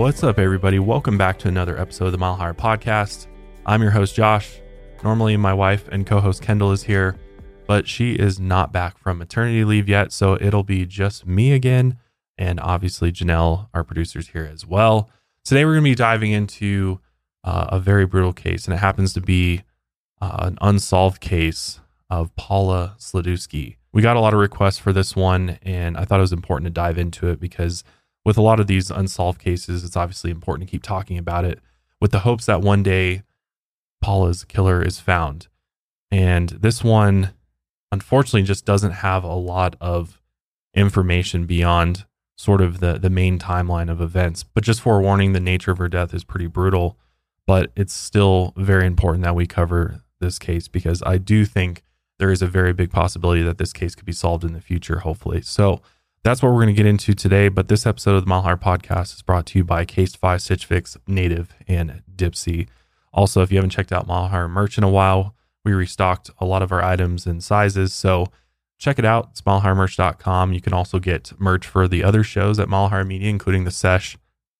What's up, everybody? Welcome back to another episode of the Mile Higher Podcast. I'm your host, Josh. Normally, my wife and co host Kendall is here, but she is not back from maternity leave yet. So it'll be just me again. And obviously, Janelle, our producer's here as well. Today, we're going to be diving into uh, a very brutal case, and it happens to be uh, an unsolved case of Paula Sladewski. We got a lot of requests for this one, and I thought it was important to dive into it because with a lot of these unsolved cases, it's obviously important to keep talking about it with the hopes that one day Paula's killer is found. And this one, unfortunately, just doesn't have a lot of information beyond sort of the, the main timeline of events. But just forewarning, the nature of her death is pretty brutal. But it's still very important that we cover this case because I do think there is a very big possibility that this case could be solved in the future, hopefully. So that's what we're going to get into today. But this episode of the Mile Higher Podcast is brought to you by Casetify Stitch Fix, Native, and Dipsea. Also, if you haven't checked out Mile Higher merch in a while, we restocked a lot of our items and sizes. So check it out. It's milehighermerch.com. You can also get merch for the other shows at Mile Higher Media, including The Sesh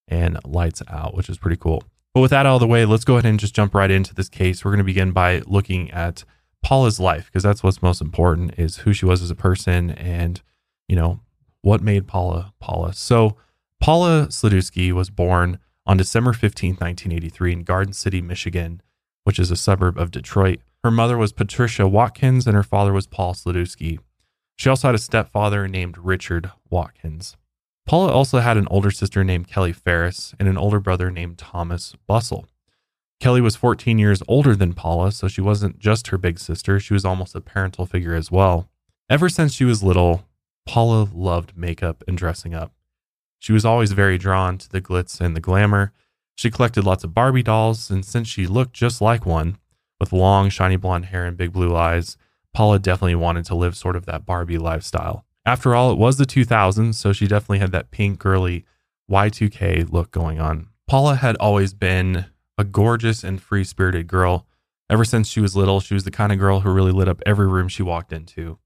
and Lights Out, which is pretty cool. But with that out of the way, let's go ahead and just jump right into this case. We're going to begin by looking at Paula's life because that's what's most important is who she was as a person and, you know, what made Paula Paula. So Paula Sladewski was born on December 15, 1983 in Garden City, Michigan, which is a suburb of Detroit. Her mother was Patricia Watkins and her father was Paul Sladewski. She also had a stepfather named Richard Watkins. Paula also had an older sister named Kelly Ferris and an older brother named Thomas Bustle. Kelly was 14 years older than Paula, so she wasn't just her big sister, she was almost a parental figure as well. Ever since she was little, Paula loved makeup and dressing up. She was always very drawn to the glitz and the glamour. She collected lots of Barbie dolls, and since she looked just like one, with long, shiny blonde hair and big blue eyes, Paula definitely wanted to live sort of that Barbie lifestyle. After all, it was the 2000s, so she definitely had that pink, girly Y2K look going on. Paula had always been a gorgeous and free spirited girl. Ever since she was little, she was the kind of girl who really lit up every room she walked into.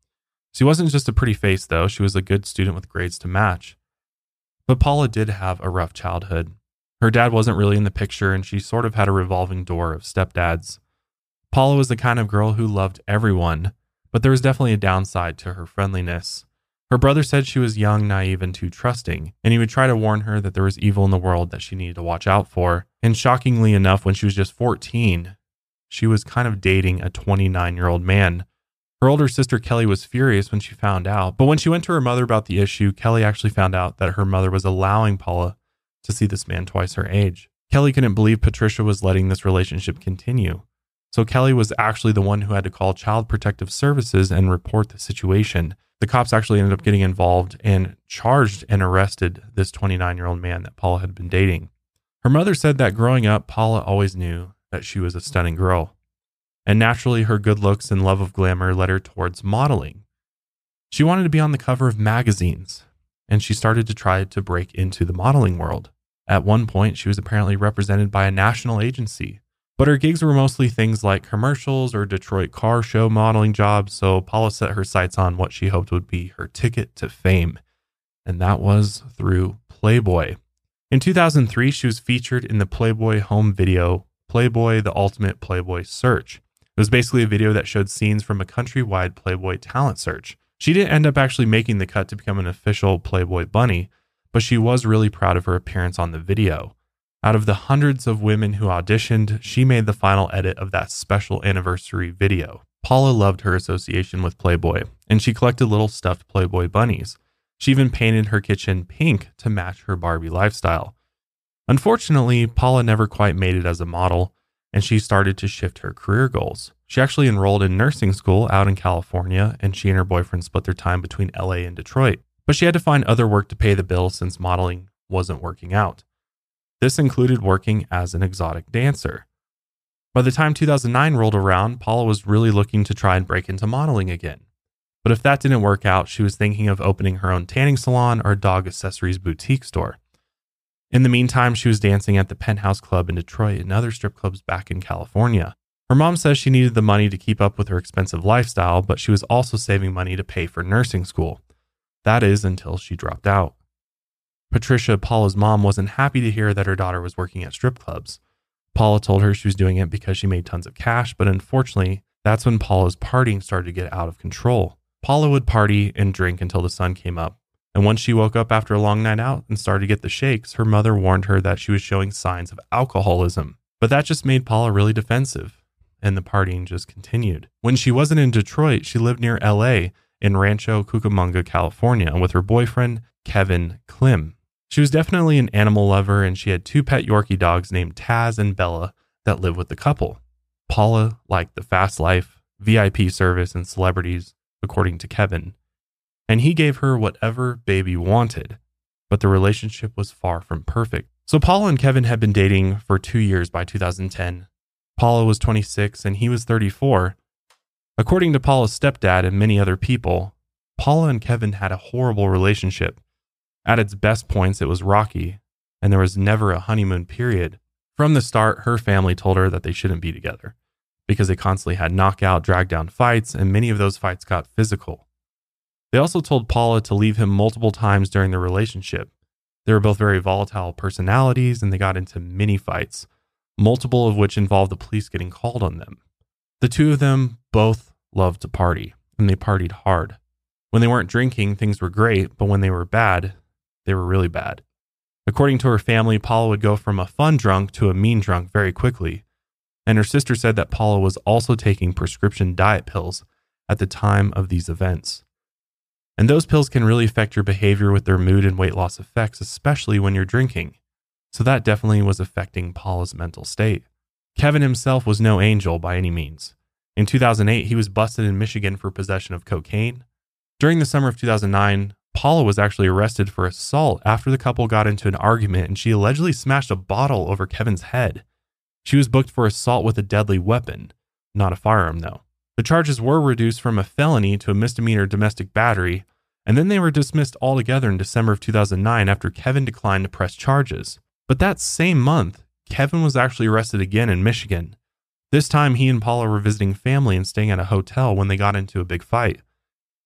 She wasn't just a pretty face, though, she was a good student with grades to match. But Paula did have a rough childhood. Her dad wasn't really in the picture, and she sort of had a revolving door of stepdads. Paula was the kind of girl who loved everyone, but there was definitely a downside to her friendliness. Her brother said she was young, naive, and too trusting, and he would try to warn her that there was evil in the world that she needed to watch out for. And shockingly enough, when she was just 14, she was kind of dating a 29 year old man. Her older sister Kelly was furious when she found out, but when she went to her mother about the issue, Kelly actually found out that her mother was allowing Paula to see this man twice her age. Kelly couldn't believe Patricia was letting this relationship continue. So Kelly was actually the one who had to call Child Protective Services and report the situation. The cops actually ended up getting involved and charged and arrested this 29 year old man that Paula had been dating. Her mother said that growing up, Paula always knew that she was a stunning girl. And naturally, her good looks and love of glamour led her towards modeling. She wanted to be on the cover of magazines, and she started to try to break into the modeling world. At one point, she was apparently represented by a national agency but her gigs were mostly things like commercials or Detroit car show modeling jobs, so Paula set her sights on what she hoped would be her ticket to fame, and that was through Playboy. In 2003, she was featured in the Playboy home video, Playboy The Ultimate Playboy Search. It was basically a video that showed scenes from a countrywide Playboy talent search. She didn't end up actually making the cut to become an official Playboy bunny, but she was really proud of her appearance on the video. Out of the hundreds of women who auditioned, she made the final edit of that special anniversary video. Paula loved her association with Playboy, and she collected little stuffed Playboy bunnies. She even painted her kitchen pink to match her Barbie lifestyle. Unfortunately, Paula never quite made it as a model, and she started to shift her career goals. She actually enrolled in nursing school out in California, and she and her boyfriend split their time between LA and Detroit. But she had to find other work to pay the bills since modeling wasn't working out. This included working as an exotic dancer. By the time 2009 rolled around, Paula was really looking to try and break into modeling again. But if that didn't work out, she was thinking of opening her own tanning salon or dog accessories boutique store. In the meantime, she was dancing at the Penthouse Club in Detroit and other strip clubs back in California. Her mom says she needed the money to keep up with her expensive lifestyle, but she was also saving money to pay for nursing school. That is until she dropped out. Patricia, Paula's mom, wasn't happy to hear that her daughter was working at strip clubs. Paula told her she was doing it because she made tons of cash, but unfortunately, that's when Paula's partying started to get out of control. Paula would party and drink until the sun came up. And once she woke up after a long night out and started to get the shakes, her mother warned her that she was showing signs of alcoholism. But that just made Paula really defensive, and the partying just continued. When she wasn't in Detroit, she lived near LA in Rancho Cucamonga, California, with her boyfriend, Kevin Klim. She was definitely an animal lover, and she had two pet Yorkie dogs named Taz and Bella that lived with the couple. Paula liked the fast life, VIP service, and celebrities, according to Kevin and he gave her whatever baby wanted. But the relationship was far from perfect. So Paula and Kevin had been dating for two years by 2010. Paula was 26 and he was 34. According to Paula's stepdad and many other people, Paula and Kevin had a horrible relationship. At its best points, it was rocky, and there was never a honeymoon period. From the start, her family told her that they shouldn't be together because they constantly had knockout, drag down fights, and many of those fights got physical. They also told Paula to leave him multiple times during their relationship. They were both very volatile personalities and they got into many fights, multiple of which involved the police getting called on them. The two of them both loved to party and they partied hard. When they weren't drinking, things were great, but when they were bad, they were really bad. According to her family, Paula would go from a fun drunk to a mean drunk very quickly. And her sister said that Paula was also taking prescription diet pills at the time of these events. And those pills can really affect your behavior with their mood and weight loss effects, especially when you're drinking. So that definitely was affecting Paula's mental state. Kevin himself was no angel by any means. In 2008, he was busted in Michigan for possession of cocaine. During the summer of 2009, Paula was actually arrested for assault after the couple got into an argument and she allegedly smashed a bottle over Kevin's head. She was booked for assault with a deadly weapon, not a firearm though. The charges were reduced from a felony to a misdemeanor domestic battery, and then they were dismissed altogether in December of 2009 after Kevin declined to press charges. But that same month, Kevin was actually arrested again in Michigan. This time, he and Paula were visiting family and staying at a hotel when they got into a big fight.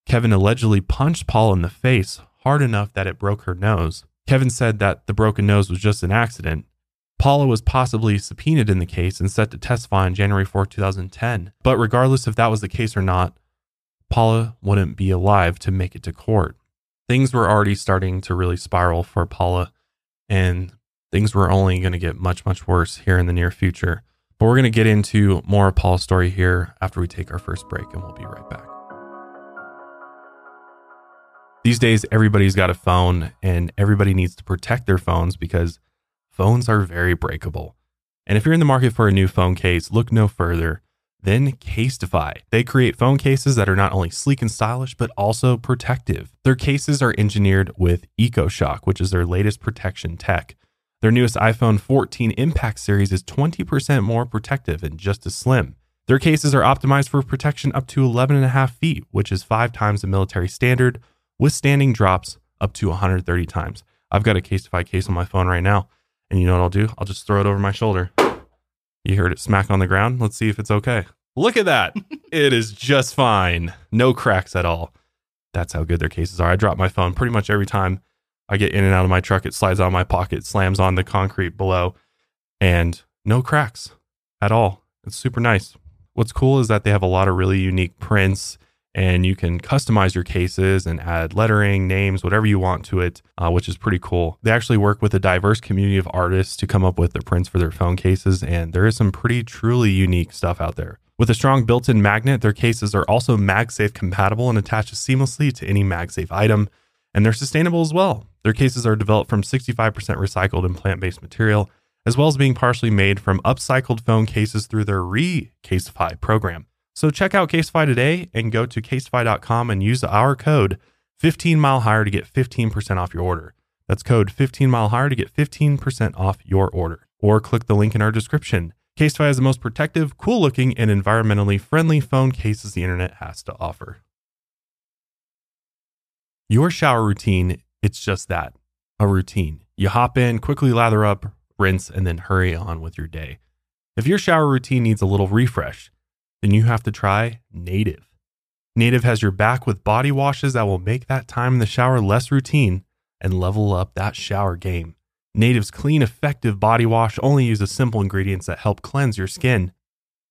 Kevin allegedly punched Paula in the face hard enough that it broke her nose. Kevin said that the broken nose was just an accident, Paula was possibly subpoenaed in the case and set to testify on January 4, 2010. But regardless if that was the case or not, Paula wouldn't be alive to make it to court. Things were already starting to really spiral for Paula, and things were only going to get much, much worse here in the near future. But we're going to get into more of Paula's story here after we take our first break, and we'll be right back. These days, everybody's got a phone, and everybody needs to protect their phones because phones are very breakable. And if you're in the market for a new phone case, look no further than Casetify. They create phone cases that are not only sleek and stylish, but also protective. Their cases are engineered with EcoShock, which is their latest protection tech. Their newest iPhone 14 Impact series is 20% more protective and just as slim. Their cases are optimized for protection up to 11.5 feet, which is five times the military standard, withstanding drops up to 130 times. I've got a Casetify case on my phone right now. And you know what I'll do? I'll just throw it over my shoulder. You heard it smack on the ground. Let's see if it's okay. Look at that. it is just fine. No cracks at all. That's how good their cases are. I drop my phone pretty much every time I get in and out of my truck. It slides out of my pocket, slams on the concrete below, and no cracks at all. It's super nice. What's cool is that they have a lot of really unique prints and you can customize your cases and add lettering, names, whatever you want to it, uh, which is pretty cool. They actually work with a diverse community of artists to come up with the prints for their phone cases, and there is some pretty truly unique stuff out there. With a strong built in magnet, their cases are also MagSafe compatible and attaches seamlessly to any MagSafe item, and they're sustainable as well. Their cases are developed from 65% recycled and plant based material, as well as being partially made from upcycled phone cases through their Re-Casetify program. So check out Casetify today and go to casetify.com and use our code 15 mile higher to get 15% off your order. That's code 15 mile higher to get 15% off your order. Or click the link in our description. Casetify has the most protective, cool looking, and environmentally friendly phone cases the internet has to offer. Your shower routine, it's just that a routine. You hop in, quickly lather up, rinse, and then hurry on with your day. If your shower routine needs a little refresh, then you have to try Native. Native has your back with body washes that will make that time in the shower less routine, and level up that shower game. Native's clean, effective body wash only uses simple ingredients that help cleanse your skin.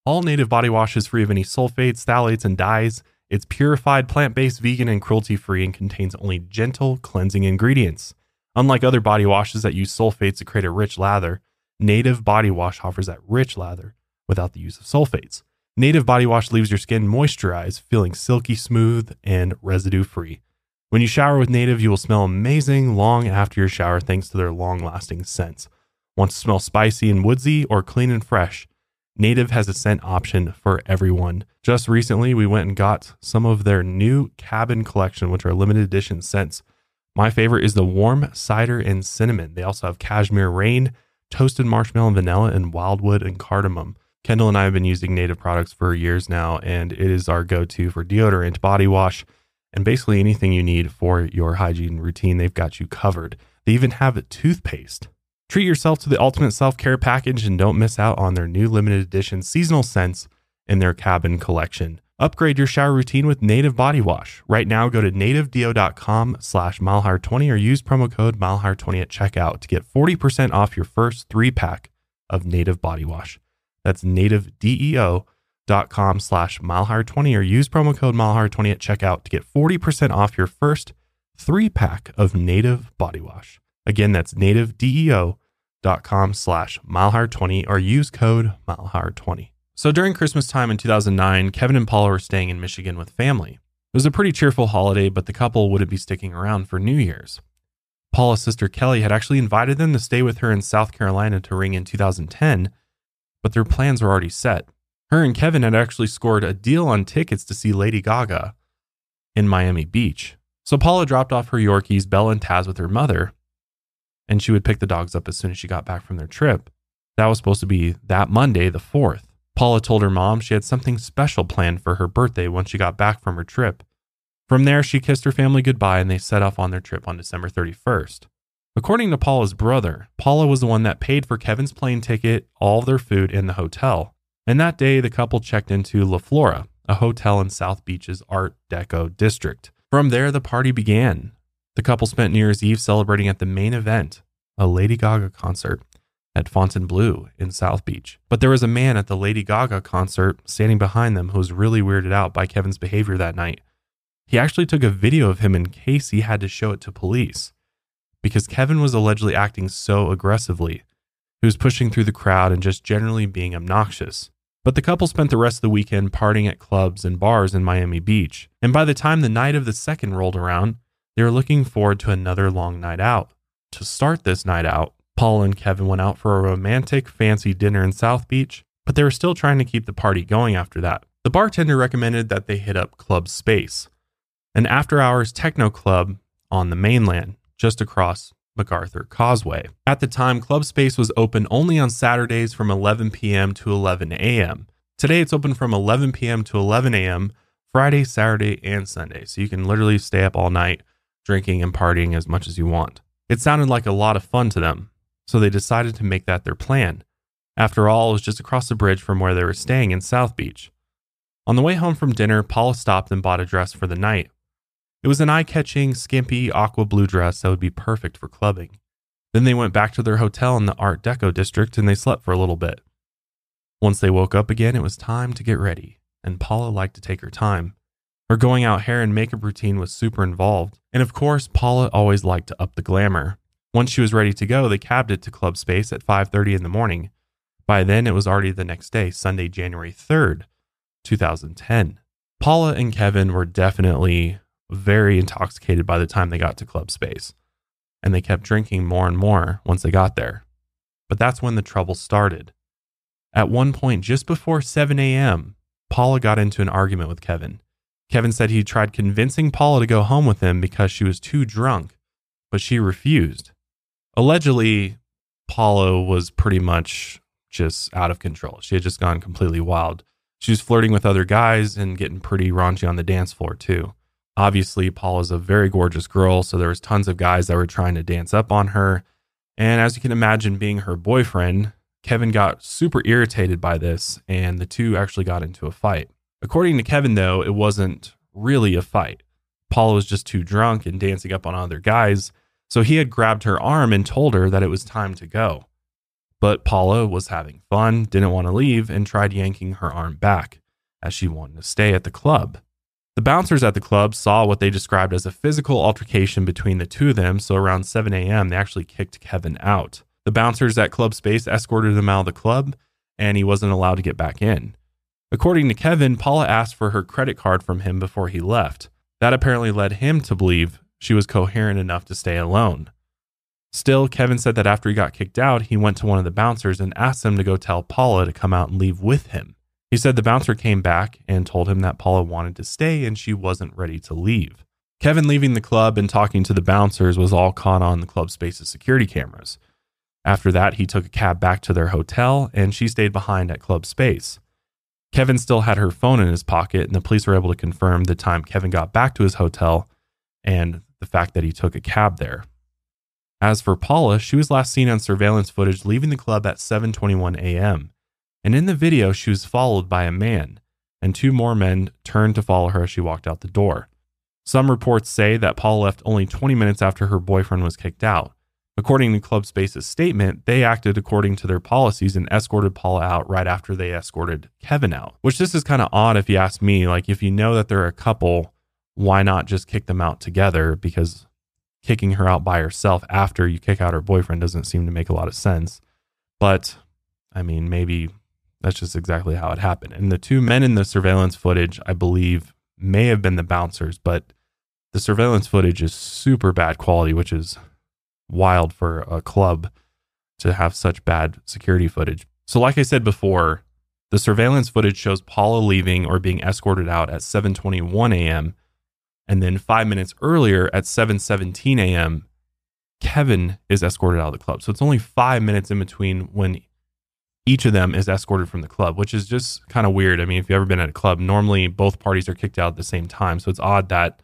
All Native body wash is free of any sulfates, phthalates, and dyes. It's purified, plant based, vegan, and cruelty free and contains only gentle cleansing ingredients. Unlike other body washes that use sulfates to create a rich lather, Native Body Wash offers that rich lather without the use of sulfates. Native Body Wash leaves your skin moisturized, feeling silky smooth and residue free. When you shower with Native, you will smell amazing long after your shower thanks to their long lasting scents. Want to smell spicy and woodsy or clean and fresh? Native has a scent option for everyone. Just recently, we went and got some of their new cabin collection, which are limited edition scents. My favorite is the warm cider and cinnamon. They also have cashmere rain, toasted marshmallow and vanilla, and wildwood and cardamom. Kendall and I have been using native products for years now, and it is our go to for deodorant, body wash, and basically anything you need for your hygiene routine. They've got you covered. They even have a toothpaste. Treat yourself to the ultimate self care package and don't miss out on their new limited edition seasonal scents in their cabin collection. Upgrade your shower routine with Native Body Wash. Right now, go to nativedeo.com slash milehigher20 or use promo code milehigher20 at checkout to get 40% off your first three pack of Native Body Wash. That's nativedeo.com slash milehigher20 or use promo code milehigher20 at checkout to get 40% off your first three pack of Native Body Wash. Again, that's nativedeo.com slash milehigher20 or use code milehigher20. So during Christmas time in 2009, Kevin and Paula were staying in Michigan with family. It was a pretty cheerful holiday, but the couple wouldn't be sticking around for New Year's. Paula's sister Kelly had actually invited them to stay with her in South Carolina to ring in 2010, but their plans were already set. Her and Kevin had actually scored a deal on tickets to see Lady Gaga in Miami Beach. So Paula dropped off her Yorkies, Bella and Taz, with her mother, and she would pick the dogs up as soon as she got back from their trip. That was supposed to be that Monday, the 4th. Paula told her mom she had something special planned for her birthday when she got back from her trip. From there, she kissed her family goodbye and they set off on their trip on December 31st. According to Paula's brother, Paula was the one that paid for Kevin's plane ticket, all their food, and the hotel. And that day, the couple checked into La Flora, a hotel in South Beach's Art Deco district. From there, the party began. The couple spent New Year's Eve celebrating at the main event, a Lady Gaga concert, at Fontainebleau in South Beach. But there was a man at the Lady Gaga concert standing behind them who was really weirded out by Kevin's behavior that night. He actually took a video of him in case he had to show it to police because Kevin was allegedly acting so aggressively. He was pushing through the crowd and just generally being obnoxious. But the couple spent the rest of the weekend partying at clubs and bars in Miami Beach. And by the time the night of the second rolled around, they were looking forward to another long night out. To start this night out, Paul and Kevin went out for a romantic, fancy dinner in South Beach, but they were still trying to keep the party going after that. The bartender recommended that they hit up Club Space, an after hours techno club on the mainland, just across MacArthur Causeway. At the time, Club Space was open only on Saturdays from 11 p.m. to 11 a.m. Today, it's open from 11 p.m. to 11 a.m. Friday, Saturday, and Sunday. So you can literally stay up all night drinking and partying as much as you want. It sounded like a lot of fun to them, so they decided to make that their plan. After all, it was just across the bridge from where they were staying in South Beach. On the way home from dinner, Paula stopped and bought a dress for the night. It was an eye catching, skimpy aqua blue dress that would be perfect for clubbing. Then they went back to their hotel in the Art Deco district and they slept for a little bit. Once they woke up again, it was time to get ready, and Paula liked to take her time. Her going out hair and makeup routine was super involved, and of course, Paula always liked to up the glamour. Once she was ready to go, they cabbed it to Club Space at 5:30 in the morning. By then, it was already the next day, Sunday, January 3rd, 2010. Paula and Kevin were definitely very intoxicated by the time they got to Club Space, and they kept drinking more and more once they got there. But that's when the trouble started. At one point, just before 7 a.m., Paula got into an argument with Kevin. Kevin said he tried convincing Paula to go home with him because she was too drunk, but she refused. Allegedly, Paula was pretty much just out of control. She had just gone completely wild. She was flirting with other guys and getting pretty raunchy on the dance floor, too. Obviously, Paula's a very gorgeous girl, so there was tons of guys that were trying to dance up on her. And as you can imagine, being her boyfriend, Kevin got super irritated by this, and the two actually got into a fight. According to Kevin, though, it wasn't really a fight. Paula was just too drunk and dancing up on other guys So he had grabbed her arm and told her that it was time to go. But Paula was having fun, didn't want to leave, and tried yanking her arm back as she wanted to stay at the club. The bouncers at the club saw what they described as a physical altercation between the two of them, so around 7 a.m., they actually kicked Kevin out. The bouncers at Club Space escorted him out of the club, and he wasn't allowed to get back in. According to Kevin, Paula asked for her credit card from him before he left. That apparently led him to believe she was coherent enough to stay alone. Still, Kevin said that after he got kicked out, he went to one of the bouncers and asked them to go tell Paula to come out and leave with him. He said the bouncer came back and told him that Paula wanted to stay and she wasn't ready to leave. Kevin leaving the club and talking to the bouncers was all caught on the club space's security cameras. After that, he took a cab back to their hotel and she stayed behind at Club Space. Kevin still had her phone in his pocket, and the police were able to confirm the time Kevin got back to his hotel and the fact that he took a cab there. As for Paula, she was last seen on surveillance footage leaving the club at 7:21 a.m. And in the video, she was followed by a man, and two more men turned to follow her as she walked out the door. Some reports say that Paula left only 20 minutes after her boyfriend was kicked out. According to Club Space's statement, they acted according to their policies and escorted Paula out right after they escorted Kevin out. Which this is kind of odd if you ask me. Like if you know that they're a couple, why not just kick them out together? Because kicking her out by herself after you kick out her boyfriend doesn't seem to make a lot of sense. But I mean, maybe that's just exactly how it happened. And the two men in the surveillance footage, I believe, may have been the bouncers, but the surveillance footage is super bad quality, which is wild for a club to have such bad security footage. So, like I said before, the surveillance footage shows Paula leaving or being escorted out at 7:21 a.m. And then five minutes earlier at 7:17 a.m., Kevin is escorted out of the club. So it's only five minutes in between when each of them is escorted from the club, which is just kind of weird. I mean, if you've ever been at a club, normally both parties are kicked out at the same time. So it's odd that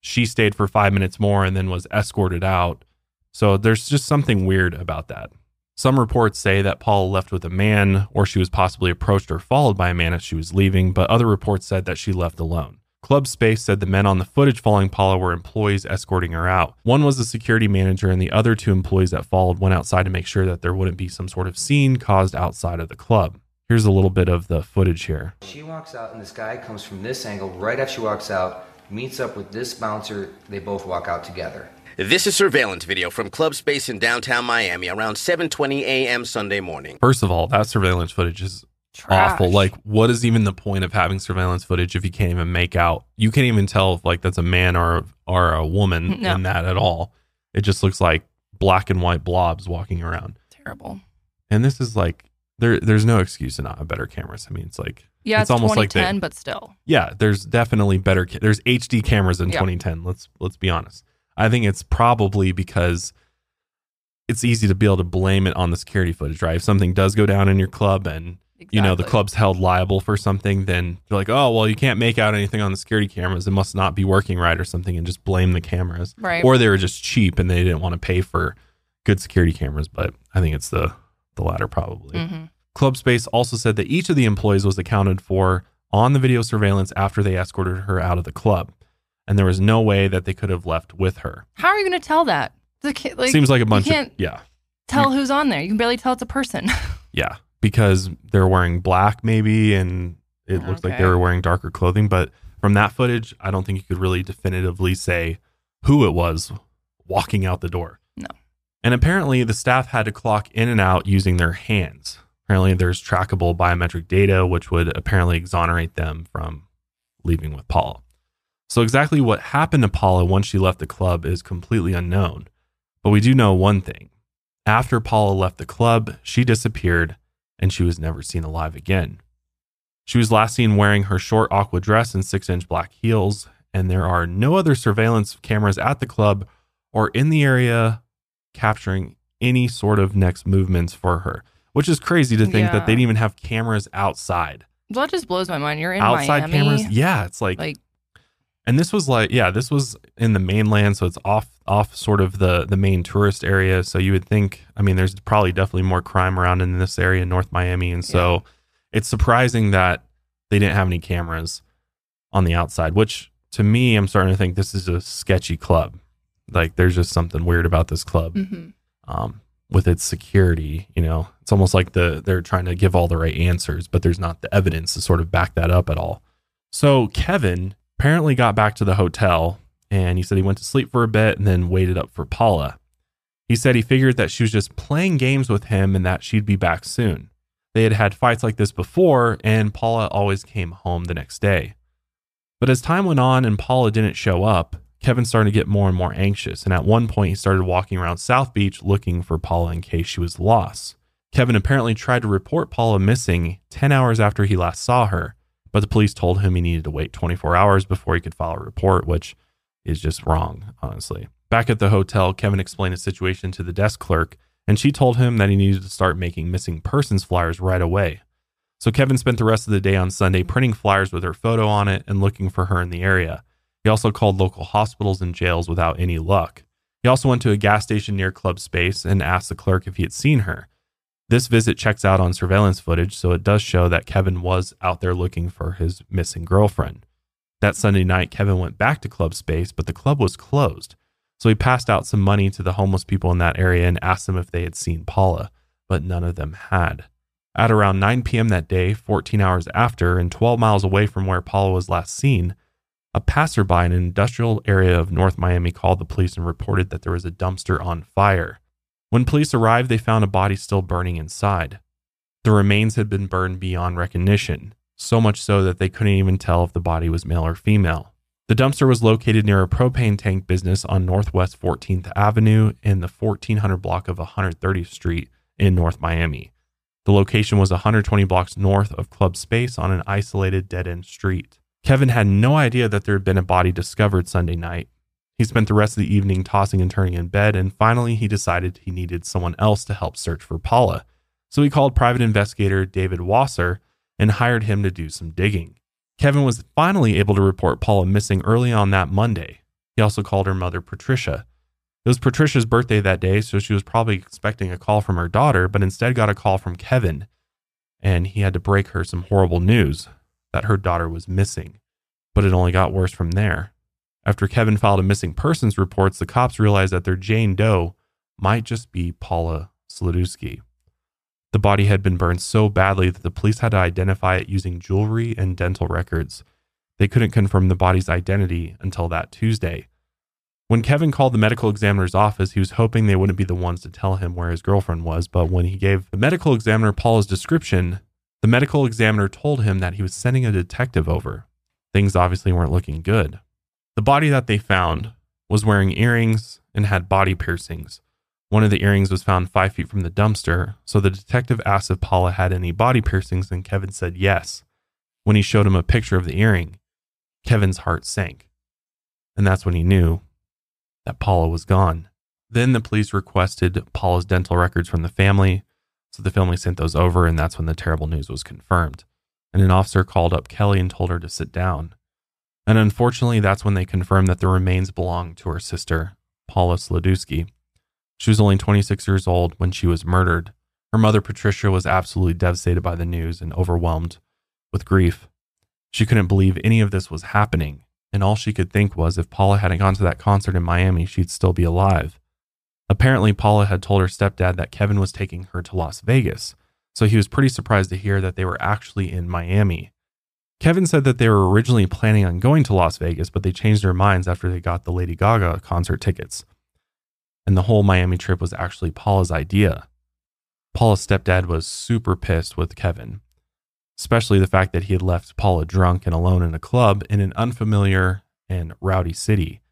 she stayed for five minutes more and then was escorted out. So there's just something weird about that. Some reports say that Paula left with a man, or she was possibly approached or followed by a man as she was leaving, but other reports said that she left alone. Club Space said the men on the footage following Paula were employees escorting her out. One was the security manager, and the other two employees that followed went outside to make sure that there wouldn't be some sort of scene caused outside of the club. Here's a little bit of the footage here. She walks out, and this guy comes from this angle right after she walks out, meets up with this bouncer. They both walk out together. This is surveillance video from Club Space in downtown Miami around 7:20 a.m. Sunday morning. First of all, that surveillance footage is Trash. awful. Like, what is even the point of having surveillance footage if you can't even make out? You can't even tell if like that's a man or or a woman No. in that at all. It just looks like black and white blobs walking around. Terrible. And this is like there. There's no excuse to not have better cameras. I mean, it's like Yeah, It's it's, almost like they- but still. yeah, there's definitely better. Ca- there's HD cameras in Yeah. 2010. Let's let's be honest. I think it's probably because it's easy to be able to blame it on the security footage, right? If something does go down in your club and you know the club's held liable for something, then they're like, oh well, you can't make out anything on the security cameras. It must not be working right or something, and just blame the cameras. Right. Or they were just cheap and they didn't want to pay for good security cameras. But I think it's the the latter probably. Mhm. Club Space also said that each of the employees was accounted for on the video surveillance after they escorted her out of the club, and there was no way that they could have left with her. How are you going to tell that? The like, Seems like a bunch you of can't yeah, tell who's on there. You can barely tell it's a person. yeah, because they're wearing black maybe, and it oh, looks like they were wearing darker clothing. But from that footage, I don't think you could really definitively say who it was walking out the door. No. And apparently, the staff had to clock in and out using their hands. Apparently, there's trackable biometric data, which would apparently exonerate them from leaving with Paula. So, exactly what happened to Paula once she left the club is completely unknown. But we do know one thing. After Paula left the club, she disappeared and she was never seen alive again. She was last seen wearing her short aqua dress and six inch black heels, and there are no other surveillance cameras at the club or in the area capturing any sort of next movements for her, which is crazy to think that they didn't even have cameras outside. well, that just blows my mind. You're in outside Miami. cameras? Yeah, it's like, Like, and this was like, yeah, this was in the mainland, so it's off off sort of the the main tourist area. So you would think, I mean, there's probably definitely more crime around in this area, in North Miami, and so it's surprising that they didn't have any cameras on the outside. Which to me, I'm starting to think this is a sketchy club. Like there's just something weird about this club. hmm Um, with its security, you know, it's almost like the they're trying to give all the right answers, but there's not the evidence to sort of back that up at all. So Kevin apparently got back to the hotel and he said he went to sleep for a bit and then waited up for Paula. He said he figured that she was just playing games with him and that she'd be back soon. They had had fights like this before, and Paula always came home the next day. But as time went on and Paula didn't show up, Kevin started to get more and more anxious. And at one point, he started walking around South Beach looking for Paula in case she was lost. Kevin apparently tried to report Paula missing 10 hours after he last saw her, but the police told him he needed to wait 24 hours before he could file a report, which is just wrong, honestly. Back at the hotel, Kevin explained his situation to the desk clerk, and she told him that he needed to start making missing persons flyers right away. So Kevin spent the rest of the day on Sunday printing flyers with her photo on it and looking for her in the area. He also called local hospitals and jails without any luck. He also went to a gas station near Club Space and asked the clerk if he had seen her. This visit checks out on surveillance footage, so it does show that Kevin was out there looking for his missing girlfriend. That Sunday night, Kevin went back to Club Space, but the club was closed. So he passed out some money to the homeless people in that area and asked them if they had seen Paula, but none of them had. At around 9 p.m. that day, 14 hours after, and 12 miles away from where Paula was last seen, a passerby in an industrial area of North Miami called the police and reported that there was a dumpster on fire. When police arrived, they found a body still burning inside. The remains had been burned beyond recognition, so much so that they couldn't even tell if the body was male or female. The dumpster was located near a propane tank business on Northwest 14th Avenue in the 1400 block of 130th Street in North Miami. The location was 120 blocks north of Club Space on an isolated dead end street. Kevin had no idea that there had been a body discovered Sunday night. He spent the rest of the evening tossing and turning in bed, and finally he decided he needed someone else to help search for Paula. So he called private investigator David Wasser and hired him to do some digging. Kevin was finally able to report Paula missing early on that Monday. He also called her mother, Patricia. It was Patricia's birthday that day, so she was probably expecting a call from her daughter, but instead got a call from Kevin. And he had to break her some horrible news that her daughter was missing. But it only got worse from there. After Kevin filed a missing persons report, the cops realized that their Jane Doe might just be Paula Sladewski. The body had been burned so badly that the police had to identify it using jewelry and dental records. They couldn't confirm the body's identity until that Tuesday. When Kevin called the medical examiner's office, he was hoping they wouldn't be the ones to tell him where his girlfriend was, but when he gave the medical examiner Paula's description, the medical examiner told him that he was sending a detective over. Things obviously weren't looking good. The body that they found was wearing earrings and had body piercings. One of the earrings was found five feet from the dumpster, so the detective asked if Paula had any body piercings, and Kevin said yes. When he showed him a picture of the earring, Kevin's heart sank. And that's when he knew that Paula was gone. Then the police requested Paula's dental records from the family, so the family sent those over, and that's when the terrible news was confirmed. And an officer called up Kelly and told her to sit down. And unfortunately, that's when they confirmed that the remains belonged to her sister, Paula Sladewski. She was only 26 years old when she was murdered. Her mother, Patricia, was absolutely devastated by the news and overwhelmed with grief. She couldn't believe any of this was happening, and all she could think was if Paula hadn't gone to that concert in Miami, she'd still be alive. Apparently, Paula had told her stepdad that Kevin was taking her to Las Vegas, so he was pretty surprised to hear that they were actually in Miami. Kevin said that they were originally planning on going to Las Vegas, but they changed their minds after they got the Lady Gaga concert tickets. And the whole Miami trip was actually Paula's idea. Paula's stepdad was super pissed with Kevin, especially the fact that he had left Paula drunk and alone in a club in an unfamiliar and rowdy city.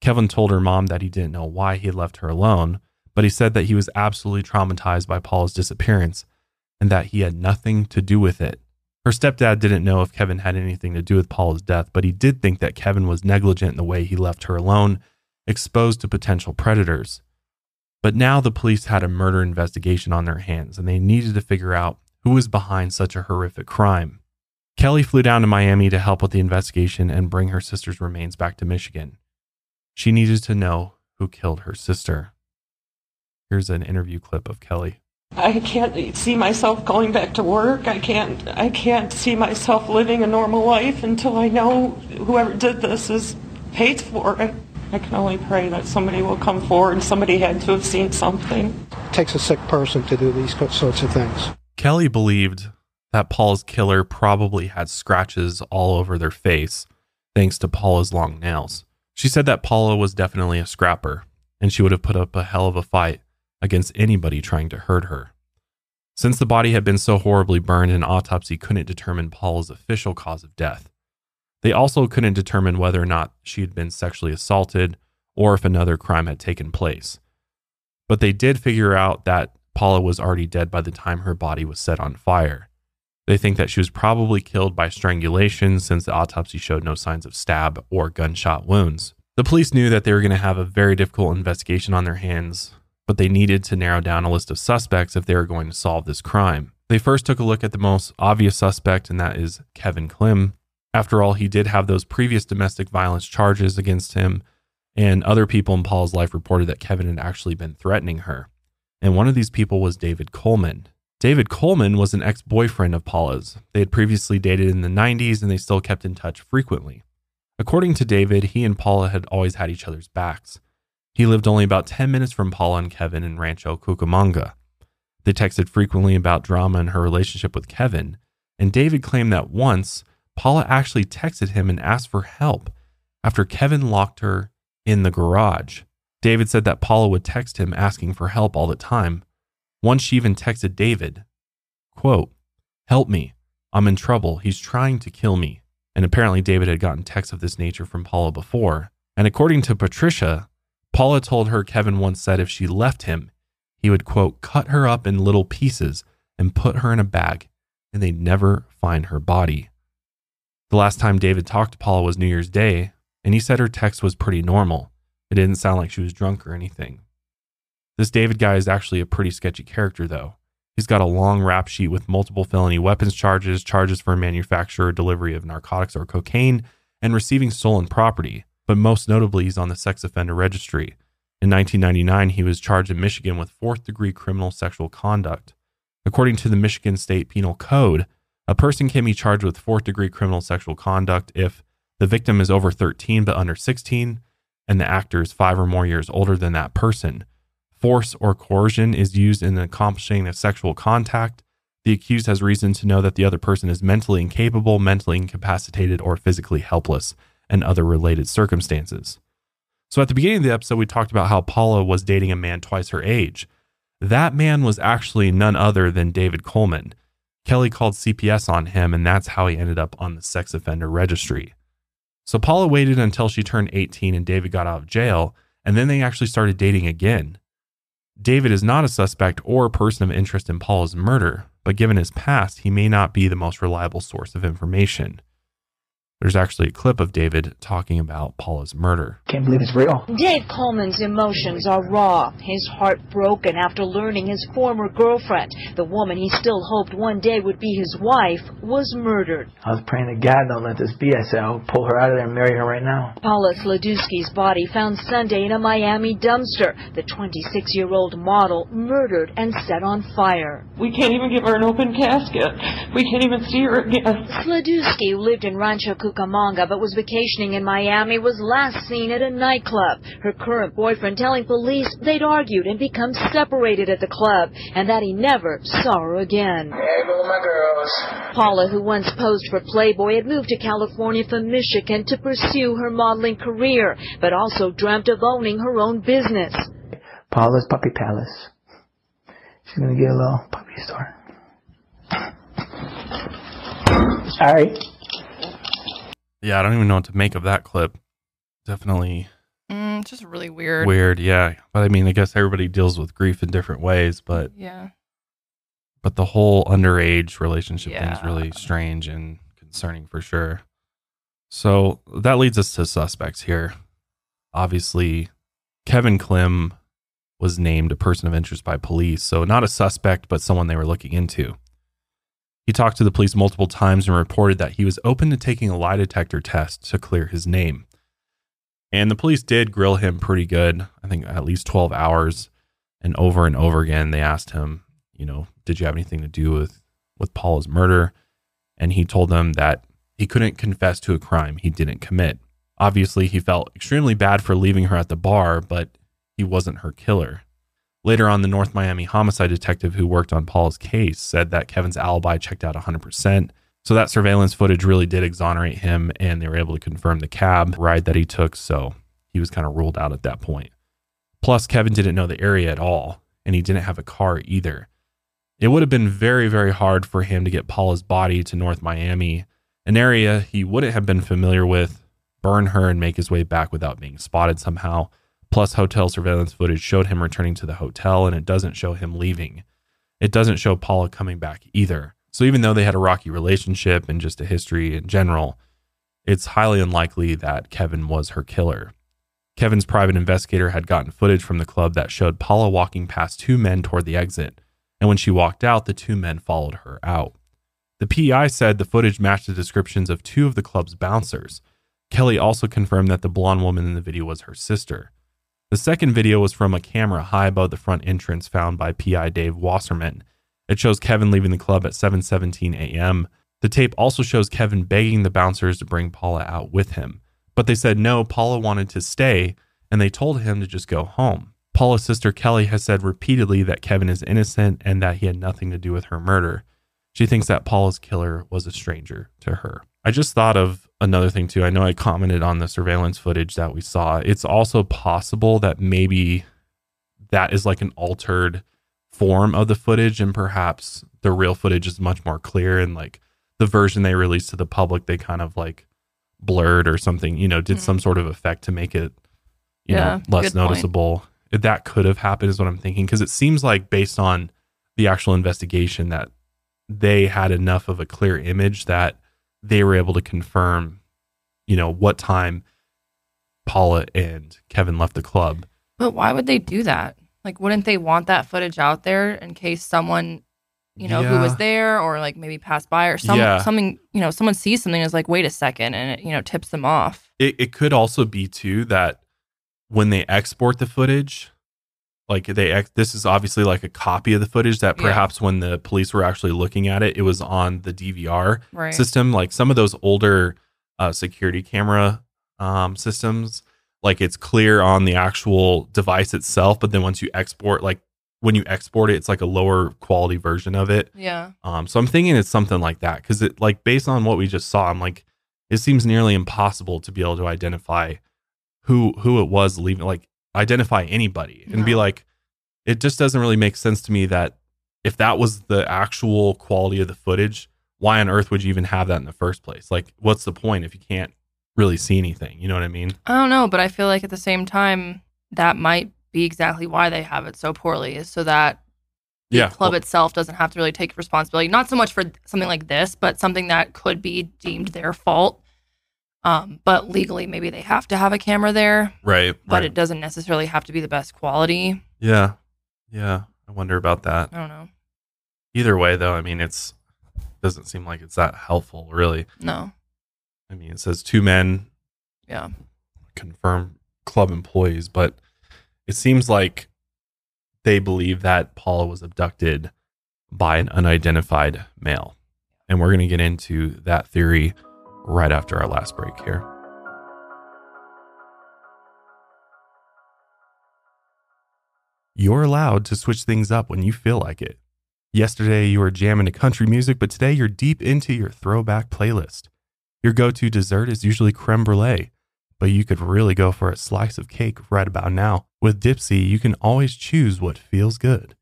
Kevin told her mom that he didn't know why he had left her alone, but he said that he was absolutely traumatized by Paula's disappearance and that he had nothing to do with it. Her stepdad didn't know if Kevin had anything to do with Paula's death, but he did think that Kevin was negligent in the way he left her alone, exposed to potential predators. But now the police had a murder investigation on their hands and they needed to figure out who was behind such a horrific crime. Kelly flew down to Miami to help with the investigation and bring her sister's remains back to Michigan. She needed to know who killed her sister. Here's an interview clip of Kelly. I can't see myself going back to work. I can't I can't see myself living a normal life until I know whoever did this is paid for it. I can only pray that somebody will come forward. Somebody had to have seen something. It takes a sick person to do these sorts of things. Kelly believed that Paul's killer probably had scratches all over their face thanks to Paula's long nails. She said that Paula was definitely a scrapper and she would have put up a hell of a fight against anybody trying to hurt her. Since the body had been so horribly burned, an autopsy couldn't determine Paula's official cause of death. They also couldn't determine whether or not she had been sexually assaulted or if another crime had taken place. But they did figure out that Paula was already dead by the time her body was set on fire. They think that she was probably killed by strangulation since the autopsy showed no signs of stab or gunshot wounds. The police knew that they were going to have a very difficult investigation on their hands, but they needed to narrow down a list of suspects if they were going to solve this crime. They first took a look at the most obvious suspect, and that is Kevin Klim. After all, he did have those previous domestic violence charges against him, and other people in Paul's life reported that Kevin had actually been threatening her. And one of these people was David Coleman. David Coleman was an ex boyfriend of Paula's. They had previously dated in the 90s and they still kept in touch frequently. According to David, he and Paula had always had each other's backs. He lived only about 10 minutes from Paula and Kevin in Rancho Cucamonga. They texted frequently about drama in her relationship with Kevin, and David claimed that once Paula actually texted him and asked for help after Kevin locked her in the garage. David said that Paula would text him asking for help all the time. Once she even texted David, quote, Help me. I'm in trouble. He's trying to kill me. And apparently, David had gotten texts of this nature from Paula before. And according to Patricia, Paula told her Kevin once said if she left him, he would, quote, cut her up in little pieces and put her in a bag, and they'd never find her body. The last time David talked to Paula was New Year's Day, and he said her text was pretty normal. It didn't sound like she was drunk or anything. This David guy is actually a pretty sketchy character, though. He's got a long rap sheet with multiple felony weapons charges, charges for manufacture or delivery of narcotics or cocaine, and receiving stolen property. But most notably, he's on the sex offender registry. In 1999, he was charged in Michigan with fourth degree criminal sexual conduct. According to the Michigan State Penal Code, a person can be charged with fourth degree criminal sexual conduct if the victim is over 13 but under 16, and the actor is five or more years older than that person. Force or coercion is used in accomplishing a sexual contact. The accused has reason to know that the other person is mentally incapable, mentally incapacitated, or physically helpless, and other related circumstances. So, at the beginning of the episode, we talked about how Paula was dating a man twice her age. That man was actually none other than David Coleman. Kelly called CPS on him, and that's how he ended up on the sex offender registry. So Paula waited until she turned 18 and David got out of jail, and then they actually started dating again. David is not a suspect or a person of interest in Paula's murder, but given his past, he may not be the most reliable source of information. There's actually a clip of David talking about Paula's murder. Can't believe it's real. Dave Coleman's emotions are raw, his heart broken after learning his former girlfriend, the woman he still hoped one day would be his wife, was murdered. I was praying to God don't let this be. I said, I'll pull her out of there and marry her right now. Paula Sladewski's body found Sunday in a Miami dumpster. The 26-year-old model murdered and set on fire. We can't even give her an open casket. We can't even see her again. Sladewski, who lived in Rancho Cucamonga but was vacationing in Miami, was last seen at a nightclub. Her current boyfriend telling police they'd argued and become separated at the club and that he never saw her again. There go my girls. Paula, who once posed for Playboy, had moved to California from Michigan to pursue her modeling career, but also dreamt of owning her own business. Paula's Puppy Palace. She's gonna get a little puppy store. All right. Yeah, I don't even know what to make of that clip. Definitely Mm, it's just really weird. weird, yeah. But I mean, I guess everybody deals with grief in different ways, but Yeah. but the whole underage relationship thing is really strange and concerning for sure. So that leads us to suspects here. Obviously, Kevin Klim was named a person of interest by police, so not a suspect, but someone they were looking into. He talked to the police multiple times and reported that he was open to taking a lie detector test to clear his name. And the police did grill him pretty good, I think at least 12 hours. And over and over again, they asked him, you know, did you have anything to do with, with Paula's murder? And he told them that he couldn't confess to a crime he didn't commit. Obviously, he felt extremely bad for leaving her at the bar, but he wasn't her killer. Later on, the North Miami homicide detective who worked on Paula's case said that Kevin's alibi checked out 100%. So that surveillance footage really did exonerate him, and they were able to confirm the cab ride that he took. So he was kind of ruled out at that point. Plus, Kevin didn't know the area at all, and he didn't have a car either. It would have been very, very hard for him to get Paula's body to North Miami, an area he wouldn't have been familiar with, burn her, and make his way back without being spotted somehow. Plus, hotel surveillance footage showed him returning to the hotel, and it doesn't show him leaving. It doesn't show Paula coming back either. So, even though they had a rocky relationship and just a history in general, it's highly unlikely that Kevin was her killer. Kevin's private investigator had gotten footage from the club that showed Paula walking past two men toward the exit, and when she walked out, the two men followed her out. The PI said the footage matched the descriptions of two of the club's bouncers. Kelly also confirmed that the blonde woman in the video was her sister. The second video was from a camera high above the front entrance found by PI Dave Wasserman. It shows Kevin leaving the club at 7:17 a.m. The tape also shows Kevin begging the bouncers to bring Paula out with him, but they said no, Paula wanted to stay, and they told him to just go home. Paula's sister Kelly has said repeatedly that Kevin is innocent and that he had nothing to do with her murder. She thinks that Paula's killer was a stranger to her. I just thought of another thing too. I know I commented on the surveillance footage that we saw. It's also possible that maybe that is like an altered form of the footage and perhaps the real footage is much more clear and like the version they released to the public they kind of like blurred or something, you know, did Mhm. some sort of effect to make it you Yeah, know, less good point. noticeable. That could have happened is what I'm thinking because it seems like based on the actual investigation that they had enough of a clear image that they were able to confirm, you know, what time Paula and Kevin left the club. But why would they do that? Like, wouldn't they want that footage out there in case someone, you know, who was Yeah. there or like maybe passed by or some Yeah. something, you know, someone sees something and is like, wait a second, and it, you know, tips them off. It, it could also be too that when they export the footage, like they ex- this is obviously like a copy of the footage that Yeah. perhaps when the police were actually looking at it, it was on the DVR Right. system. Like some of those older uh, security camera um, systems, like it's clear on the actual device itself, but then once you export, like when you export it, it's like a lower quality version of it. Yeah. Um, so I'm thinking it's something like that because it like based on what we just saw, I'm like, it seems nearly impossible to be able to identify who who it was leaving, like identify anybody and be like, it just doesn't really make sense to me that if that was the actual quality of the footage, why on earth would you even have that in the first place? Like, what's the point if you can't really see anything? You know what I mean? I don't know, but I feel like at the same time, that might be exactly why they have it so poorly, is so that the Yeah, club well- itself doesn't have to really take responsibility. Not so much for something like this, but something that could be deemed their fault. Um, but legally, maybe they have to have a camera there, Right. but right. it doesn't necessarily have to be the best quality. yeah. Yeah. I wonder about that. I don't know. Either way, though, I mean, it's doesn't seem like it's that helpful, really. No. I mean, it says two men Yeah. confirm club employees, but it seems like they believe that Paula was abducted by an unidentified male. And we're going to get into that theory right after our last break here. You're allowed to switch things up when you feel like it. Yesterday, you were jamming to country music, but today you're deep into your throwback playlist. Your go to dessert is usually creme brulee, but you could really go for a slice of cake right about now. With Dipsea, you can always choose what feels good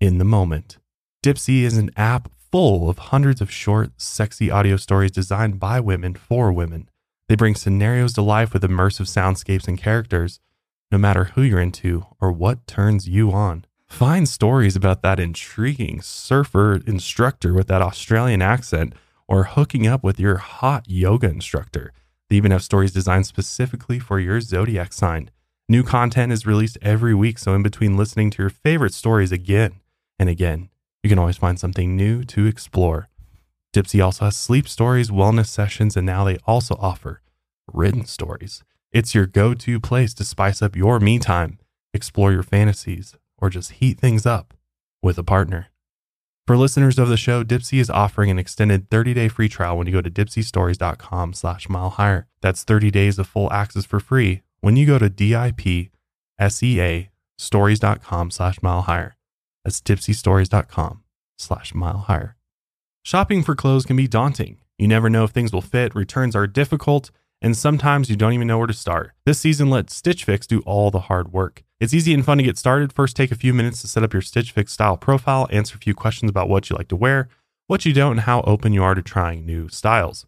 in the moment. Dipsea is an app full of hundreds of short, sexy audio stories designed by women for women. They bring scenarios to life with immersive soundscapes and characters, no matter who you're into or what turns you on. Find stories about that intriguing surfer instructor with that Australian accent or hooking up with your hot yoga instructor. They even have stories designed specifically for your zodiac sign. New content is released every week, so in between listening to your favorite stories again and again, you can always find something new to explore. Dipsea also has sleep stories, wellness sessions, and now they also offer written stories. It's your go to place to spice up your me time, explore your fantasies, or just heat things up with a partner. For listeners of the show, Dipsea is offering an extended 30-day free trial when you go to dipseastories.com slash mile. That's 30 days of full access for free when you go to D-I-P-S-E-A stories.com slash mile. That's dipseastories.com slash mile. Shopping for clothes can be daunting. You never know if things will fit, returns are difficult, and sometimes you don't even know where to start. This season, let Stitch Fix do all the hard work. It's easy and fun to get started. First, take a few minutes to set up your Stitch Fix style profile, answer a few questions about what you like to wear, what you don't, and how open you are to trying new styles.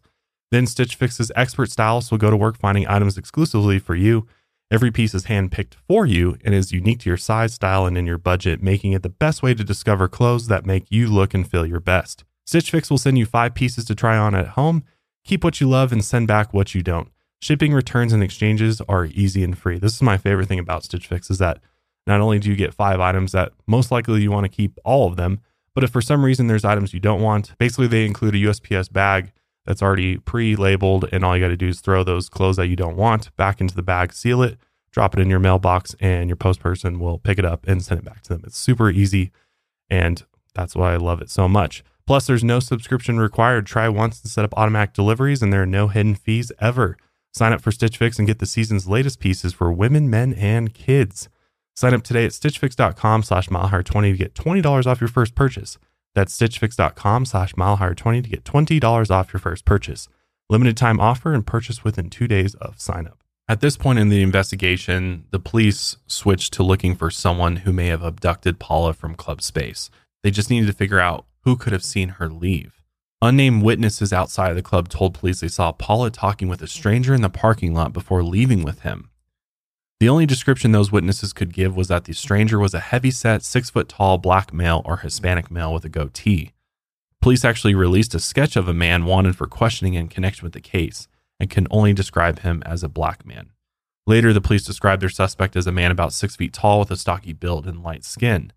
Then, Stitch Fix's expert stylists will go to work finding items exclusively for you. Every piece is handpicked for you and is unique to your size, style, and in your budget, making it the best way to discover clothes that make you look and feel your best. Stitch Fix will send you five pieces to try on at home. Keep what you love and send back what you don't. Shipping, returns, and exchanges are easy and free. This is my favorite thing about Stitch Fix is that not only do you get five items that most likely you want to keep all of them, but if for some reason there's items you don't want, basically they include a USPS bag that's already pre-labeled and all you got to do is throw those clothes that you don't want back into the bag, seal it, drop it in your mailbox and your post person will pick it up and send it back to them. It's super easy and that's why I love it so much. Plus, there's no subscription required. Try once and set up automatic deliveries, and there are no hidden fees ever. Sign up for Stitch Fix and get the season's latest pieces for women, men, and kids. Sign up today at stitchfix.com slash milehigher20 to get $20 off your first purchase. That's stitchfix.com slash milehigher20 to get $20 off your first purchase. Limited time offer and purchase within two days of sign up. At this point in the investigation, the police switched to looking for someone who may have abducted Paula from Club Space. They just needed to figure out who could have seen her leave. Unnamed witnesses outside of the club told police they saw Paula talking with a stranger in the parking lot before leaving with him. The only description those witnesses could give was that the stranger was a heavy set, six foot tall black male or Hispanic male with a goatee. Police actually released a sketch of a man wanted for questioning in connection with the case and can only describe him as a black man. Later, the police described their suspect as a man about six feet tall with a stocky build and light skin.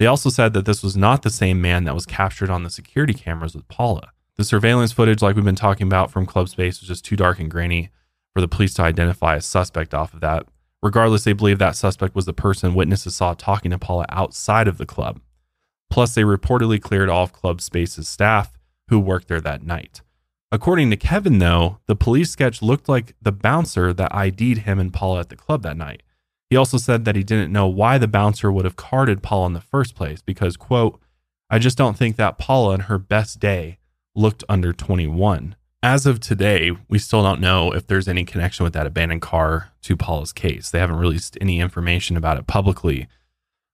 They also said that this was not the same man that was captured on the security cameras with Paula. The surveillance footage, like we've been talking about from Club Space, was just too dark and grainy for the police to identify a suspect off of that. Regardless, they believe that suspect was the person witnesses saw talking to Paula outside of the club. Plus, they reportedly cleared all Club Space's staff who worked there that night. According to Kevin, though, the police sketch looked like the bouncer that ID'd him and Paula at the club that night. He also said that he didn't know why the bouncer would have carded Paula in the first place because, quote, I just don't think that Paula in her best day looked under 21. As of today, we still don't know if there's any connection with that abandoned car to Paula's case. They haven't released any information about it publicly.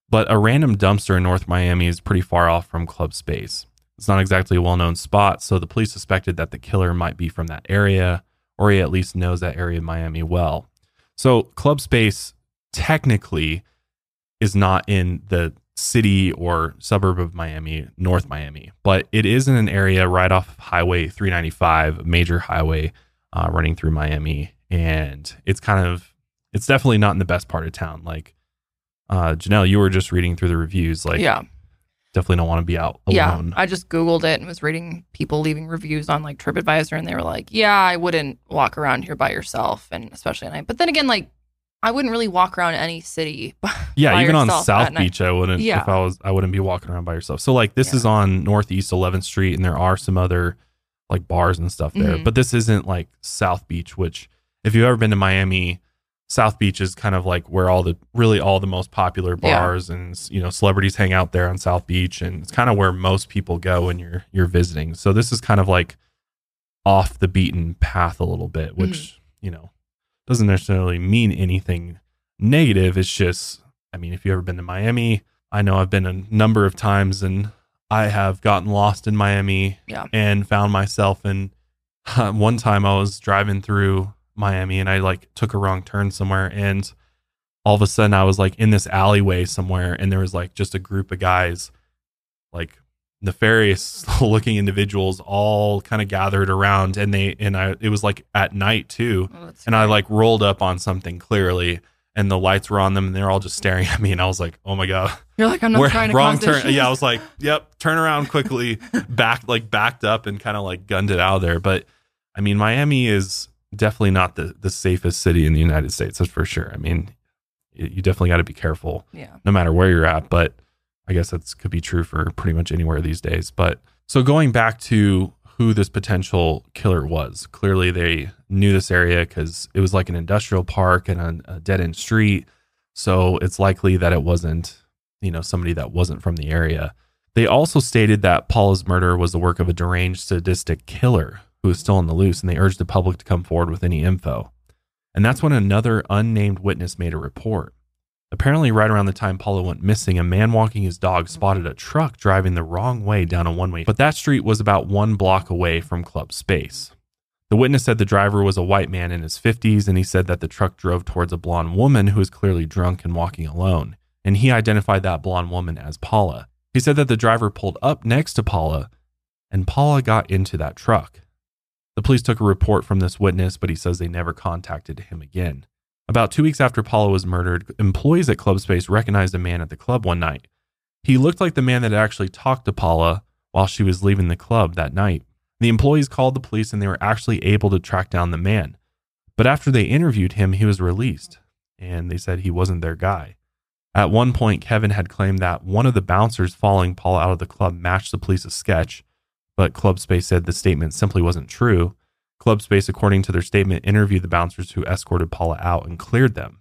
But a random dumpster in North Miami is pretty far off from club space. It's not exactly a well known spot, so the police suspected that the killer might be from that area, or he at least knows that area of Miami well. So, club space technically is not in the city or suburb of Miami, North Miami, but it is in an area right off Highway 395, a major highway uh, running through Miami, and it's kind of it's definitely not in the best part of town. Like uh, Janelle, you were just reading through the reviews, like yeah, definitely don't want to be out yeah. I just googled it and was reading people leaving reviews on like TripAdvisor, and they were like, "Yeah, I wouldn't walk around here by yourself, and especially at night." But then again, like I wouldn't really walk around any city. yeah, even on South night. Beach, I wouldn't. Yeah. If I was, I wouldn't be walking around by yourself. So like, this Yeah. is on Northeast 11th Street, and there are some other like bars and stuff there. Mhm. But this isn't like South Beach, which if you've ever been to Miami, South Beach is kind of like where all the really all the most popular Yeah. bars and you know celebrities hang out there on South Beach, and it's kind of where most people go when you're you're visiting. So this is kind of like off the beaten path a little bit, which Mm-hmm. you know doesn't necessarily mean anything negative. It's just, I mean, if you've ever been to Miami, I know I've been a number of times and I have gotten lost in Miami Yeah. and found myself in one time I was driving through Miami and I like took a wrong turn somewhere and all of a sudden I was like in this alleyway somewhere and there was like just a group of guys like nefarious looking individuals all kind of gathered around and they and I it was like at night too Oh, and I like rolled up on something clearly, and the lights were on them, and they're all just staring at me, and I was like, "Oh my god, You're like, I'm not We're- trying to wrong turn." Yeah, I was like, "Yep, turn around quickly." back like backed up and kind of like gunned it out of there. But I mean, Miami is definitely not the the safest city in the United States. That's for sure. I mean, you definitely got to be careful yeah. no matter where you're at. But I guess that could be true for pretty much anywhere these days. But so going back to who this potential killer was, clearly they knew this area because it was like an industrial park and a, a dead end street. So it's likely that it wasn't, you know, somebody that wasn't from the area. They also stated that Paula's murder was the work of a deranged, sadistic killer who is still on the loose, and they urged the public to come forward with any info. And that's when another unnamed witness made a report. Apparently, right around the time Paula went missing, a man walking his dog spotted a truck driving the wrong way down a one way, but that street was about one block away from Club Space. The witness said the driver was a white man in his 50s, and he said that the truck drove towards a blonde woman who was clearly drunk and walking alone. And he identified that blonde woman as Paula. He said that the driver pulled up next to Paula, and Paula got into that truck. The police took a report from this witness, but he says they never contacted him again. About two weeks after Paula was murdered, employees at Club Space recognized a man at the club one night. He looked like the man that had actually talked to Paula while she was leaving the club that night. The employees called the police and they were actually able to track down the man. But after they interviewed him, he was released and they said he wasn't their guy. At one point, Kevin had claimed that one of the bouncers following Paula out of the club matched the police's sketch, but Club Space said the statement simply wasn't true. Club Space, according to their statement, interviewed the bouncers who escorted Paula out and cleared them.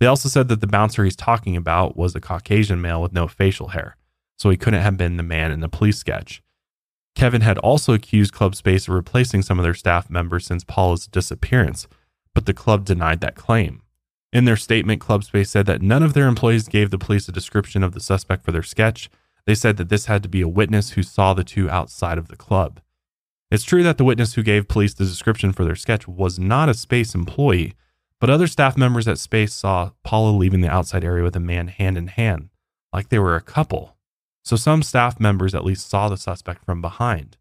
They also said that the bouncer he's talking about was a Caucasian male with no facial hair, so he couldn't have been the man in the police sketch. Kevin had also accused Club Space of replacing some of their staff members since Paula's disappearance, but the club denied that claim. In their statement, Club Space said that none of their employees gave the police a description of the suspect for their sketch. They said that this had to be a witness who saw the two outside of the club. It's true that the witness who gave police the description for their sketch was not a Space employee, but other staff members at Space saw Paula leaving the outside area with a man hand in hand, like they were a couple. So some staff members at least saw the suspect from behind.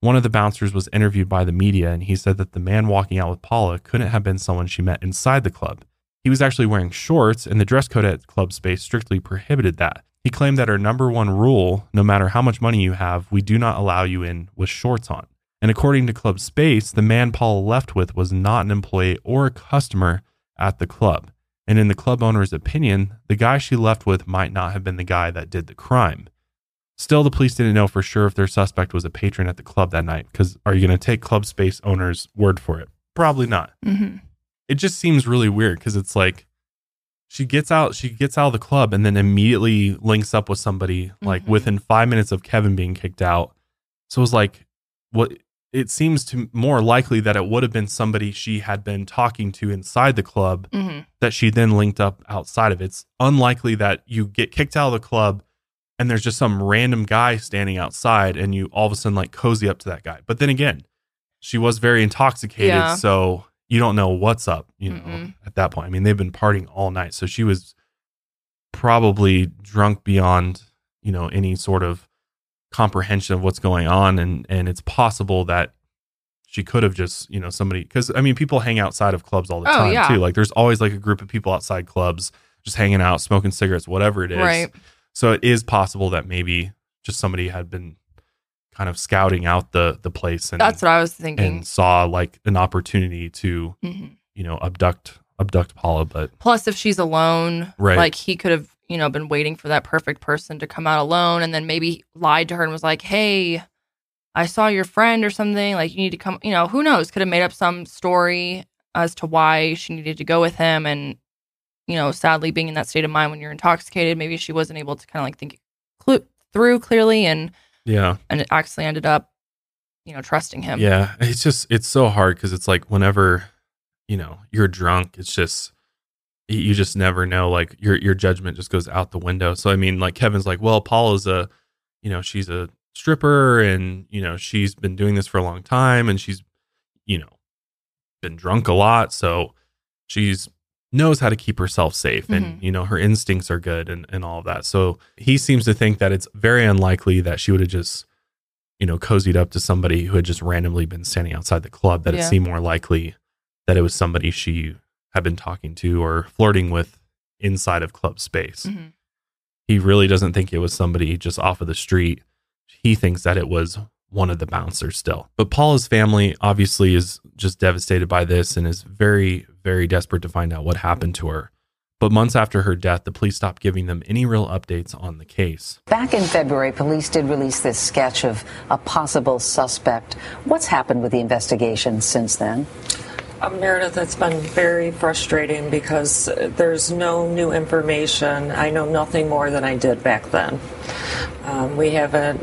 One of the bouncers was interviewed by the media, and he said that the man walking out with Paula couldn't have been someone she met inside the club. He was actually wearing shorts, and the dress code at Club Space strictly prohibited that. He claimed that our number one rule, no matter how much money you have, we do not allow you in with shorts on. And according to Club Space, the man Paul left with was not an employee or a customer at the club. And in the club owner's opinion, the guy she left with might not have been the guy that did the crime. Still, the police didn't know for sure if their suspect was a patron at the club that night. Because are you going to take Club Space owner's word for it? Probably not. Mm-hmm. It just seems really weird because it's like she gets out, she gets out of the club and then immediately links up with somebody like Mhm. within five minutes of Kevin being kicked out. So it was like, what? It seems to more likely that it would have been somebody she had been talking to inside the club Mm-hmm. that she then linked up outside of. It's unlikely that you get kicked out of the club and there's just some random guy standing outside and you all of a sudden like cozy up to that guy. But then again, she was very intoxicated, Yeah. so you don't know what's up, you know, Mm-mm. at that point. I mean, they've been partying all night, so she was probably drunk beyond, you know, any sort of comprehension of what's going on and and it's possible that she could have just, you know, somebody cuz I mean, people hang outside of clubs all the Oh, time yeah. too. Like there's always like a group of people outside clubs just hanging out, smoking cigarettes, whatever it is. Right. So it is possible that maybe just somebody had been kind of scouting out the the place and That's what I was thinking. and saw like an opportunity to, Mhm. you know, abduct abduct Paula, but Plus, if she's alone, Right. like he could have, you know, been waiting for that perfect person to come out alone and then maybe lied to her and was like, hey, I saw your friend or something. Like, you need to come, you know, who knows? Could have made up some story as to why she needed to go with him. And, you know, sadly, being in that state of mind when you're intoxicated, maybe she wasn't able to kind of like think clu- through clearly and, yeah. and it actually ended up, you know, trusting him. Yeah, it's just it's so hard because it's like whenever you know you're drunk, it's just you- you just never know. Like your your judgment just goes out the window. So I mean, like Kevin's like, well, Paula's a, you know, she's a stripper, and you know she's been doing this for a long time, and she's, you know, been drunk a lot, so she's knows how to keep herself safe and you know her instincts are good and, and all of that so he seems to think that it's very unlikely that she would have just you know, cozied up to somebody who had just randomly been standing outside the club, that it Yeah. seemed more likely that it was somebody she had been talking to or flirting with inside of club space. Mhm. He really doesn't think it was somebody just off of the street. He thinks that it was one of the bouncers still. But Paula's family obviously is just devastated by this and is very, very desperate to find out what happened to her. But months after her death, the police stopped giving them any real updates on the case. Back in February, police did release this sketch of a possible suspect. What's happened with the investigation since then? Uh, Meredith, it's been very frustrating because there's no new information. I know nothing more than I did back then. Um, we haven't,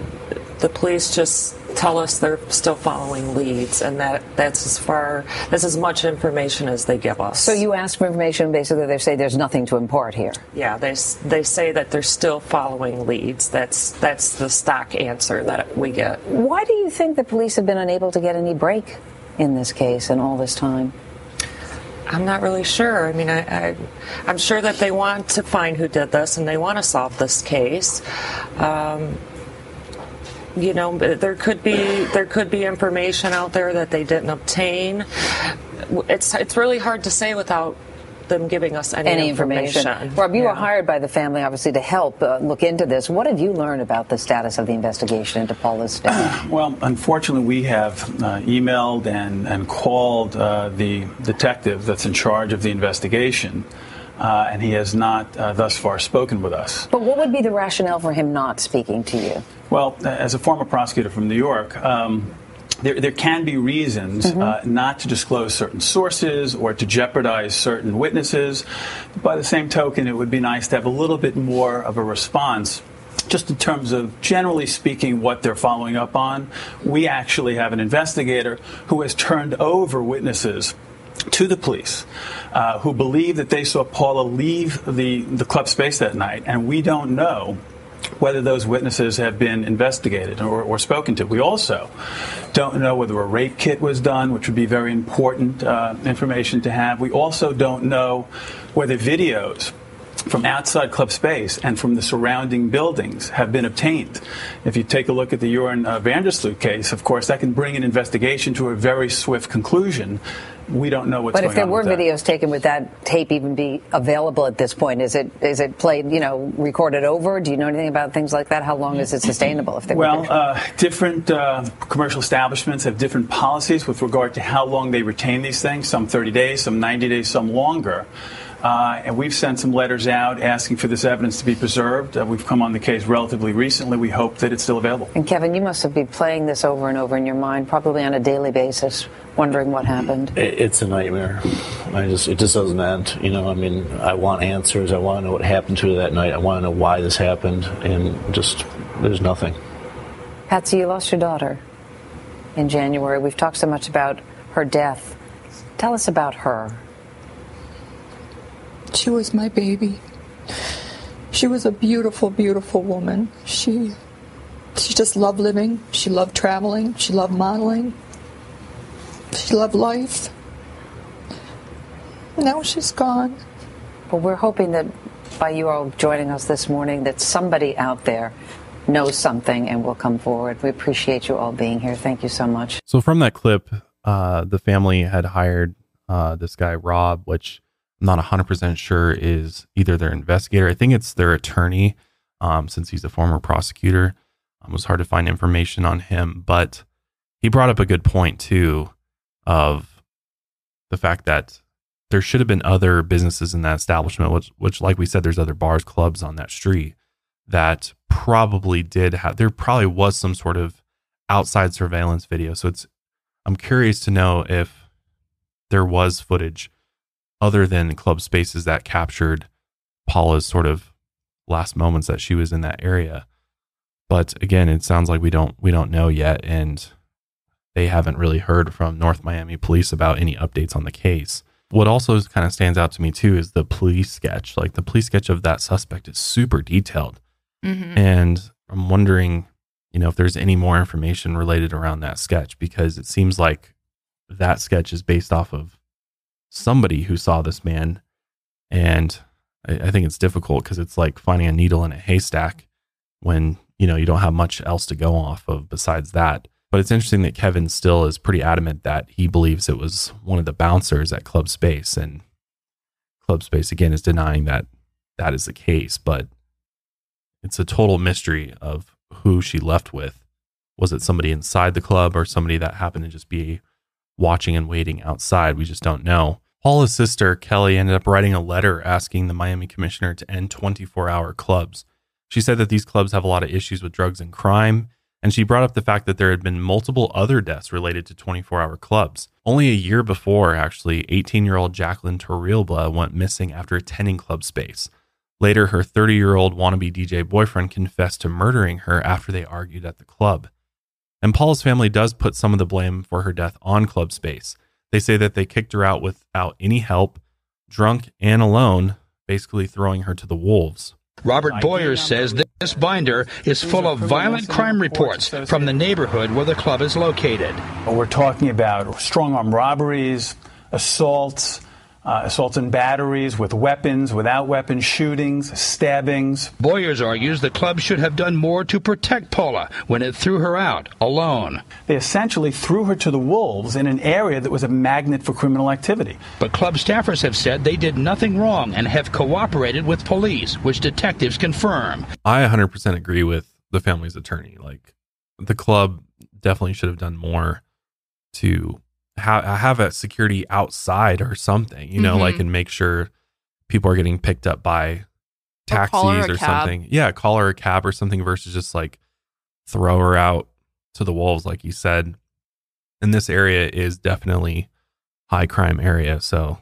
the police just tell us they're still following leads, and that that's as far, that's as much information as they give us. So you ask for information, basically they say there's nothing to impart here. Yeah, they, they say that they're still following leads. That's, that's the stock answer that we get. Why do you think the police have been unable to get any break in this case in all this time? I'm not really sure. I mean, I, I, I'm sure that they want to find who did this and they want to solve this case. Um, you know, there could be there could be information out there that they didn't obtain. It's it's really hard to say without them giving us any, Any information. Rob, you were hired by the family, obviously, to help uh, look into this. What have you learned about the status of the investigation into Paula's death? Well, unfortunately, we have uh, emailed and, and called uh, the detective that's in charge of the investigation, uh, and he has not uh, thus far spoken with us. but what would be the rationale for him not speaking to you? Well, as a former prosecutor from New York, um, there, there can be reasons uh, not to disclose certain sources or to jeopardize certain witnesses. By the same token, it would be nice to have a little bit more of a response. Just in terms of generally speaking, what they're following up on, we actually have an investigator who has turned over witnesses to the police uh, who believe that they saw Paula leave the, the club space that night, and we don't know whether those witnesses have been investigated or, or spoken to. We also don't know whether a rape kit was done, which would be very important uh, information to have. We also don't know whether videos from outside club space and from the surrounding buildings have been obtained. If you take a look at the Joran uh, van der Sloot case, of course, that can bring an investigation to a very swift conclusion. We don't know what's but going if there were with that. videos taken, would that tape even be available at this point? Is it is it played, you know, recorded over? Do you know anything about things like that? How long is it sustainable? If there Well, were uh, different uh, commercial establishments have different policies with regard to how long they retain these things. Some 30 days, some 90 days, some longer. Uh, and we've sent some letters out asking for this evidence to be preserved. Uh, we've come on the case relatively recently. We hope that it's still available. And Kevin, you must have been playing this over and over in your mind, probably on a daily basis, wondering what happened. It- It's a nightmare. I just it just doesn't end. You know, I mean, I want answers. I want to know what happened to her that night. I want to know why this happened, and just there's nothing. Patsy, you lost your daughter in January. We've talked so much about her death. Tell us about her. She was my baby. She was a beautiful, beautiful woman. She she just loved living. She loved traveling. She loved modeling. She loved life. Now she's gone. Well, we're hoping that by you all joining us this morning, that somebody out there knows something and will come forward. We appreciate you all being here. Thank you so much. So from that clip, uh, the family had hired uh, this guy Rob, which I'm not 100% sure is either their investigator. I think it's their attorney, um, since he's a former prosecutor. Um, it was hard to find information on him, but he brought up a good point too, of the fact that there should have been other businesses in that establishment, which, which, like we said, there's other bars, clubs on that street that probably did have. There probably was some sort of outside surveillance video. So it's I'm curious to know if there was footage other than club spaces that captured Paula's sort of last moments that she was in that area. But again, it sounds like we don't we don't know yet and they haven't really heard from North Miami police about any updates on the case. What also kind of stands out to me too is the police sketch. Like the police sketch of that suspect is super detailed. Mhm. And I'm wondering, you know, if there's any more information related around that sketch because it seems like that sketch is based off of somebody who saw this man. And I, I think it's difficult because it's like finding a needle in a haystack when, you know, you don't have much else to go off of besides that. But it's interesting that Kevin still is pretty adamant that he believes it was one of the bouncers at Club Space. And Club Space, again, is denying that that is the case. But it's a total mystery of who she left with. Was it somebody inside the club or somebody that happened to just be watching and waiting outside? We just don't know. Paula's sister, Kelly, ended up writing a letter asking the Miami commissioner to end 24 hour clubs. She said that these clubs have a lot of issues with drugs and crime, and she brought up the fact that there had been multiple other deaths related to 24 hour clubs. Only a year before, actually, 18 year old Jacqueline Torrealba went missing after attending club space. Later, her 30 year old wannabe DJ boyfriend confessed to murdering her after they argued at the club. And Paula's family does put some of the blame for her death on club space. They say that they kicked her out without any help, drunk and alone, basically throwing her to the wolves. Robert Boyer says this binder is full of violent crime reports from the neighborhood where the club is located. We're talking about strong arm robberies, assaults, uh, assaults and batteries with weapons, without weapons, shootings, stabbings. Boyers argues the club should have done more to protect Paula when it threw her out alone. They essentially threw her to the wolves in an area that was a magnet for criminal activity. But club staffers have said they did nothing wrong and have cooperated with police, which detectives confirm. I 100% agree with the family's attorney. Like, the club definitely should have done more to ha- have a security outside or something, you know, like Mhm. and make sure people are getting picked up by taxis a or, something. Yeah, call her a cab or something versus just like throw her out to the wolves, like you said. And this area is definitely high crime area, so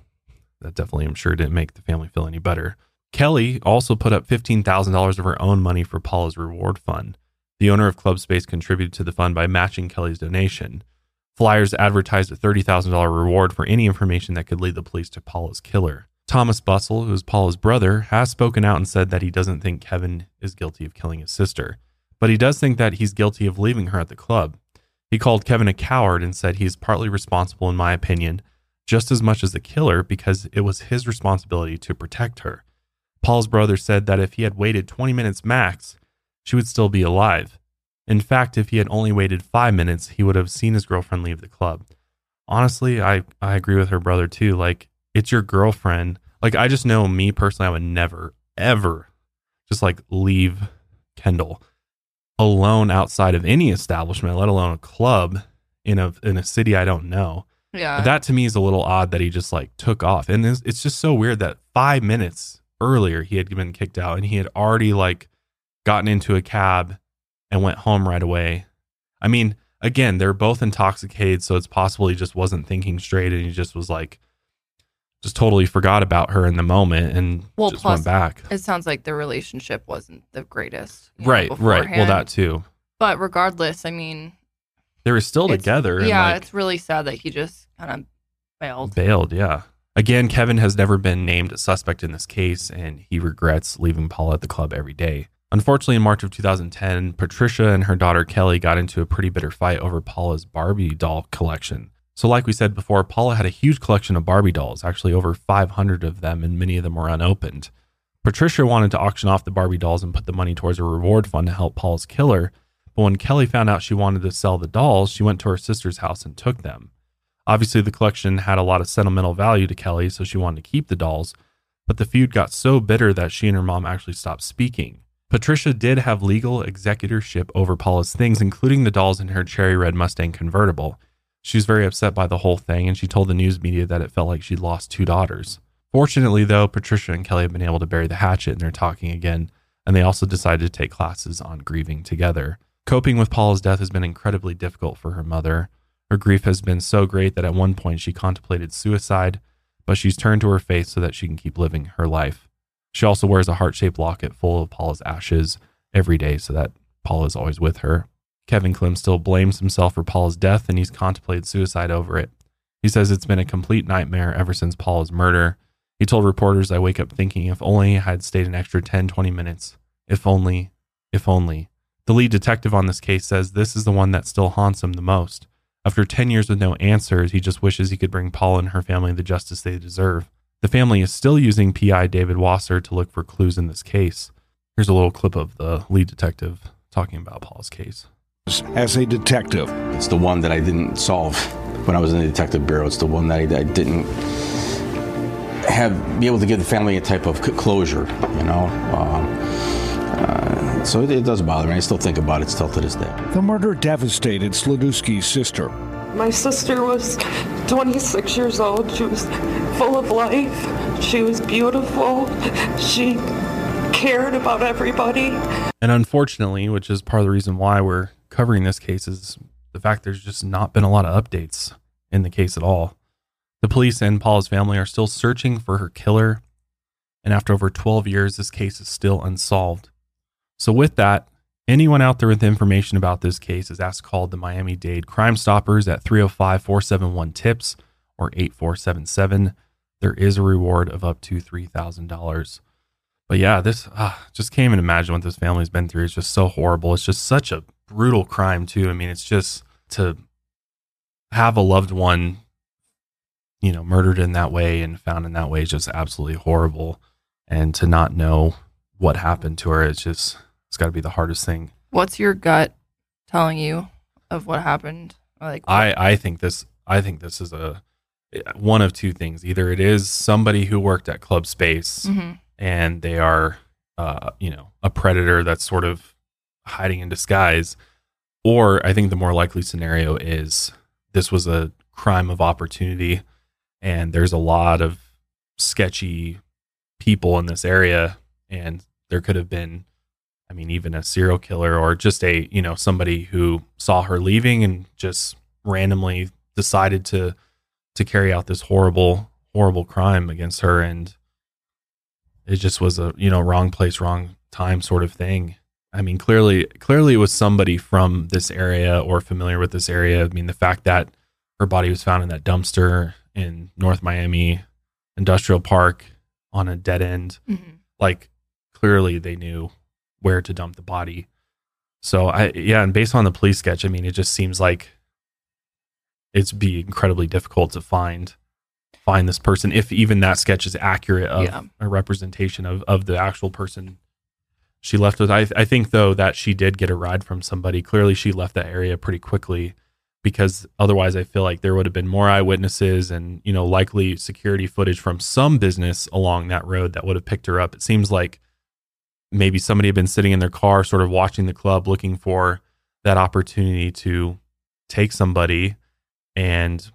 that definitely I'm sure didn't make the family feel any better. Kelly also put up $15,000 of her own money for Paula's reward fund. The owner of Club Space contributed to the fund by matching Kelly's donation. Flyers advertised a $30,000 reward for any information that could lead the police to Paula's killer. Thomas Bustle, who is Paula's brother, has spoken out and said that he doesn't think Kevin is guilty of killing his sister, but he does think that he's guilty of leaving her at the club. He called Kevin a coward and said he's partly responsible, in my opinion, just as much as the killer because it was his responsibility to protect her. Paul's brother said that if he had waited 20 minutes max, she would still be alive. In fact, if he had only waited five minutes, he would have seen his girlfriend leave the club. Honestly, I, I agree with her brother too. Like, it's your girlfriend. Like, I just know me personally, I would never, ever just like leave Kendall alone outside of any establishment, let alone a club in a in a city I don't know. Yeah. That to me is a little odd that he just like took off. And it's, it's just so weird that five minutes earlier he had been kicked out and he had already like gotten into a cab and went home right away. I mean, again, they're both intoxicated, so it's possible he just wasn't thinking straight and he just was like, just totally forgot about her in the moment and well, just plus, went back. it sounds like the relationship wasn't the greatest. you know, Right, right. Well, that too. But regardless, I mean, They were still together. and Yeah, like, it's really sad that he just kind of failed. Bailed, yeah. Again, Kevin has never been named a suspect in this case, and he regrets leaving Paula at the club every day. Unfortunately, in March of 2010, Patricia and her daughter Kelly got into a pretty bitter fight over Paula's Barbie doll collection. So, like we said before, Paula had a huge collection of Barbie dolls, actually over 500 of them, and many of them were unopened. Patricia wanted to auction off the Barbie dolls and put the money towards a reward fund to help Paula's killer. But when Kelly found out she wanted to sell the dolls, she went to her sister's house and took them. Obviously, the collection had a lot of sentimental value to Kelly, so she wanted to keep the dolls. But the feud got so bitter that she and her mom actually stopped speaking. Patricia did have legal executorship over Paula's things, including the dolls in her cherry red Mustang convertible. She was very upset by the whole thing, and she told the news media that it felt like she'd lost two daughters. Fortunately, though, Patricia and Kelly have been able to bury the hatchet and they're talking again, and they also decided to take classes on grieving together. Coping with Paula's death has been incredibly difficult for her mother. Her grief has been so great that at one point she contemplated suicide, but she's turned to her faith so that she can keep living her life. She also wears a heart shaped locket full of Paula's ashes every day so that Paula is always with her. Kevin Klym still blames himself for Paula's death and he's contemplated suicide over it. He says it's been a complete nightmare ever since Paula's murder. He told reporters, I wake up thinking if only I had stayed an extra 10, 20 minutes. If only, if only. The lead detective on this case says this is the one that still haunts him the most. After 10 years with no answers, he just wishes he could bring Paula and her family the justice they deserve. The family is still using PI David Wasser to look for clues in this case. Here's a little clip of the lead detective talking about Paul's case. As a detective, It's the one that I didn't solve when I was in the detective bureau. It's the one that I, I didn't have be able to give the family a type of closure. You know, um, uh, so it, it does bother me. I still think about it still to this day. the murder devastated Sladewski's sister. My sister was 26 years old. She was full of life. She was beautiful. She cared about everybody. And unfortunately, which is part of the reason why we're covering this case, is the fact there's just not been a lot of updates in the case at all. The police and Paula's family are still searching for her killer. And after over 12 years, this case is still unsolved. So, with that, anyone out there with information about this case is asked to call the Miami Dade Crime Stoppers at 305 471 TIPS or 8477. There is a reward of up to $3,000. But yeah, this ah, just can't even imagine what this family's been through. It's just so horrible. It's just such a brutal crime, too. I mean, it's just to have a loved one, you know, murdered in that way and found in that way is just absolutely horrible. And to not know what happened to her, it's just, it's got to be the hardest thing. What's your gut telling you of what happened? Like, I, I think this, I think this is a, one of two things. Either it is somebody who worked at Club Space Mhm. and they are, uh, you know, a predator that's sort of hiding in disguise, or I think the more likely scenario is this was a crime of opportunity, and there's a lot of sketchy people in this area, and there could have been, I mean, even a serial killer or just a, you know, somebody who saw her leaving and just randomly decided to to carry out this horrible horrible crime against her. And it just was a you know wrong place wrong time sort of thing. I mean clearly clearly it was somebody from this area or familiar with this area. I mean the fact that her body was found in that dumpster in north miami industrial park on a dead end Mhm. like clearly they knew where to dump the body. So i yeah and based on the police sketch i mean it just seems like it's be incredibly difficult to find find this person if even that sketch is accurate of Yeah. a representation of of the actual person she left with. I, I think though that she did get a ride from somebody. Clearly she left that area pretty quickly because otherwise i feel like there would have been more eyewitnesses and you know likely security footage from some business along that road that would have picked her up. It seems like maybe somebody had been sitting in their car sort of watching the club looking for that opportunity to take somebody and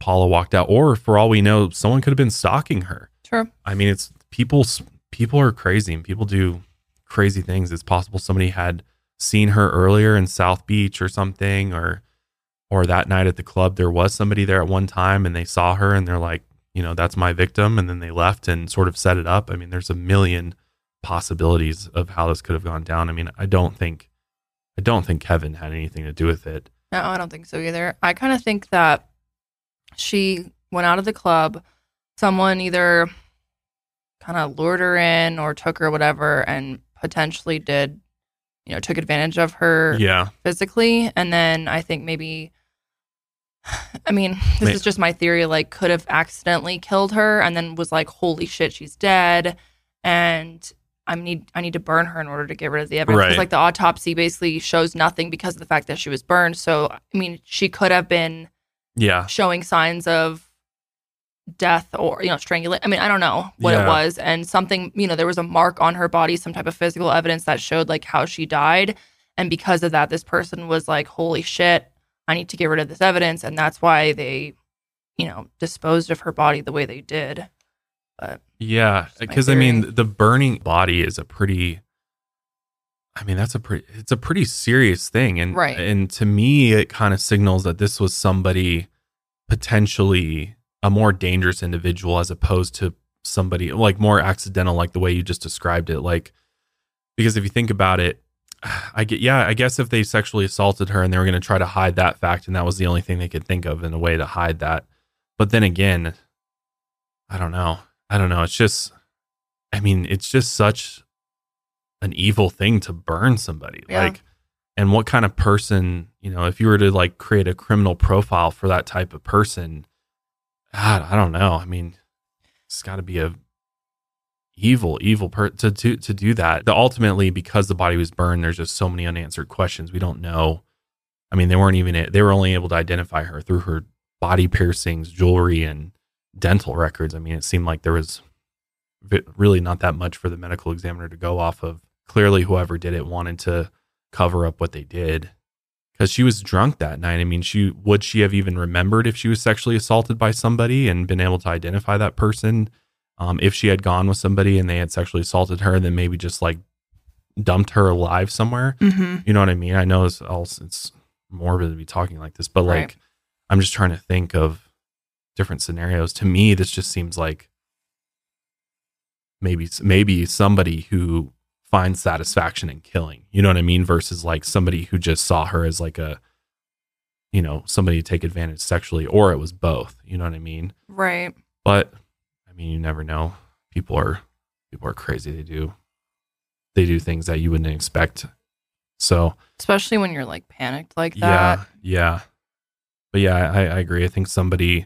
Paula walked out or for all we know someone could have been stalking her. Sure. I mean it's people people are crazy and people do crazy things. It's possible somebody had seen her earlier in South Beach or something or or that night at the club there was somebody there at one time and they saw her and they're like, you know, that's my victim and then they left and sort of set it up. I mean there's a million possibilities of how this could have gone down. I mean, I don't think I don't think Kevin had anything to do with it. No, I don't think so either. I kind of think that she went out of the club. Someone either kind of lured her in or took her, whatever, and potentially did, you know, took advantage of her Yeah. physically. And then I think maybe, I mean, this May- is just my theory, like, could have accidentally killed her and then was like, holy shit, she's dead. And I need I need to burn her in order to get rid of the evidence. Right. Like the autopsy basically shows nothing because of the fact that she was burned. So I mean, she could have been Yeah. showing signs of death or you know strangulation. I mean, I don't know what Yeah. it was, and something you know there was a mark on her body, some type of physical evidence that showed like how she died, and because of that, this person was like, "Holy shit, I need to get rid of this evidence," and that's why they, you know, disposed of her body the way they did. But Yeah, because I mean, the burning body is a pretty. I mean, that's a pretty. It's a pretty serious thing, and Right. And to me, it kind of signals that this was somebody potentially a more dangerous individual as opposed to somebody like more accidental, like the way you just described it. Like, because if you think about it, I get. Yeah, I guess if they sexually assaulted her and they were going to try to hide that fact, and that was the only thing they could think of in a way to hide that. But then again, I don't know. I don't know. It's just, I mean, it's just such an evil thing to burn somebody. Yeah. Like, and what kind of person, you know, if you were to like create a criminal profile for that type of person, God, I don't know. I mean, it's got to be a evil, evil per to, to to do that. The ultimately, because the body was burned, there's just so many unanswered questions. We don't know. I mean, they weren't even they were only able to identify her through her body piercings, jewelry, and dental records. I mean, it seemed like there was really not that much for the medical examiner to go off of. Clearly, whoever did it wanted to cover up what they did because she was drunk that night. I mean, she would she have even remembered if she was sexually assaulted by somebody and been able to identify that person? Um, if she had gone with somebody and they had sexually assaulted her, then maybe just like dumped her alive somewhere. Mhm. You know what I mean? I know it's all it's morbid to be talking like this, but Right. like I'm just trying to think of different scenarios. To me, this just seems like maybe maybe somebody who finds satisfaction in killing. You know what I mean? Versus like somebody who just saw her as like a you know, somebody to take advantage sexually, or it was both. You know what I mean? Right. But I mean, you never know. People are people are crazy. They do they do things that you wouldn't expect. So Especially when you're like panicked like that. yeah, yeah. But yeah, I, I agree. I think somebody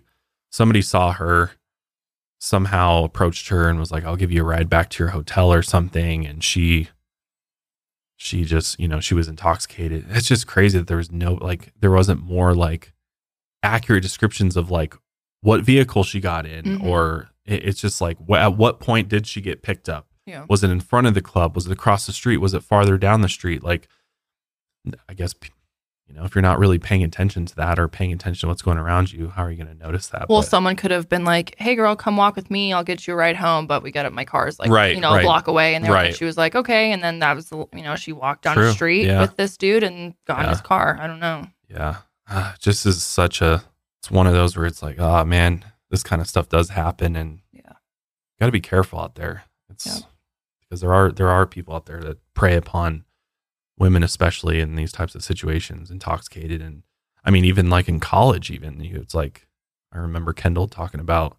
somebody saw her somehow approached her and was like, "I'll give you a ride back to your hotel or something," and she she just you know she was intoxicated. It's just crazy that there was no like there wasn't more like accurate descriptions of like what vehicle she got in Mhm. or it, it's just like wh- at what point did she get picked up Yeah. was it in front of the club was it across the street was it farther down the street like i guess you know if you're not really paying attention to that or paying attention to what's going around you how are you going to notice that Well, But- someone could have been like, "Hey, girl, come walk with me. I'll get you a ride home." But we got up. My car's like, Right, you know, right. a block away, and Right. she was like, "Okay." And then that was, the, you know, she walked down True, the street yeah. with this dude and got in his car. I don't know. yeah Ah, just is such a it's one of those where it's like oh man this kind of stuff does happen and yeah got to be careful out there it's because there are there are people out there that prey upon women especially in these types of situations intoxicated and i mean even like in college even you- it's like i remember kendall talking about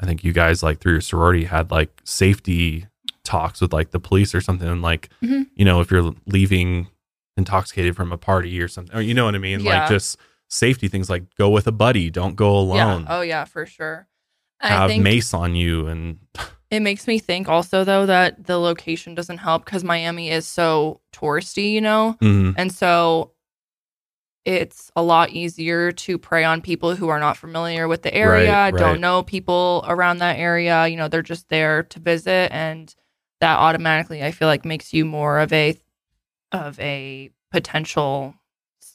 i think you guys like through your sorority had like safety talks with like the police or something and like Mhm. you know if you're leaving intoxicated from a party or something or you know what i mean Yeah. like just safety things like go with a buddy don't go alone Yeah. Oh yeah, for sure. I have think mace on you and it makes me think also though that the location doesn't help because Miami is so touristy, you know, Mhm. and so it's a lot easier to prey on people who are not familiar with the area, Right, don't know people around that area. You know, they're just there to visit, and that automatically, I feel like, makes you more of a of a potential,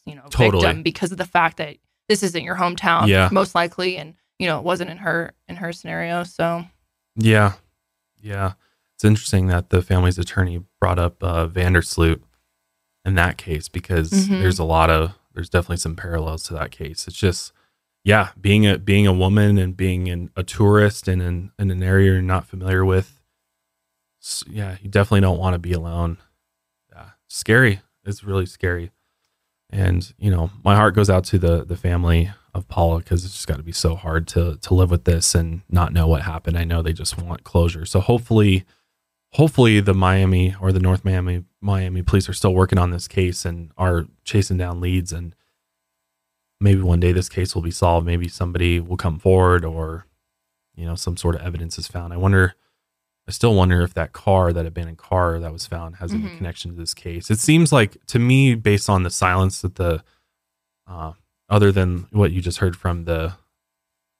you know, Totally. victim because of the fact that this isn't your hometown, Yeah. most likely, and you know, it wasn't in her in her scenario. So Yeah. Yeah. It's interesting that the family's attorney brought up uh, van der Sloot in that case because Mhm. there's a lot of there's definitely some parallels to that case. It's just yeah, being a being a woman and being in, a tourist and in, in an area you're not familiar with. s- Yeah, you definitely don't want to be alone. Yeah, scary. It's really scary. And you know, my heart goes out to the the family of Paula because it's just got to be so hard to to live with this and not know what happened. I know they just want closure. So hopefully, hopefully the Miami or the North Miami Miami police are still working on this case and are chasing down leads. And maybe one day this case will be solved. Maybe somebody will come forward or you know some sort of evidence is found. I wonder. I still wonder if that car, that abandoned car that was found, has any Mhm. connection to this case. It seems like to me, based on the silence that the, uh, other than what you just heard from the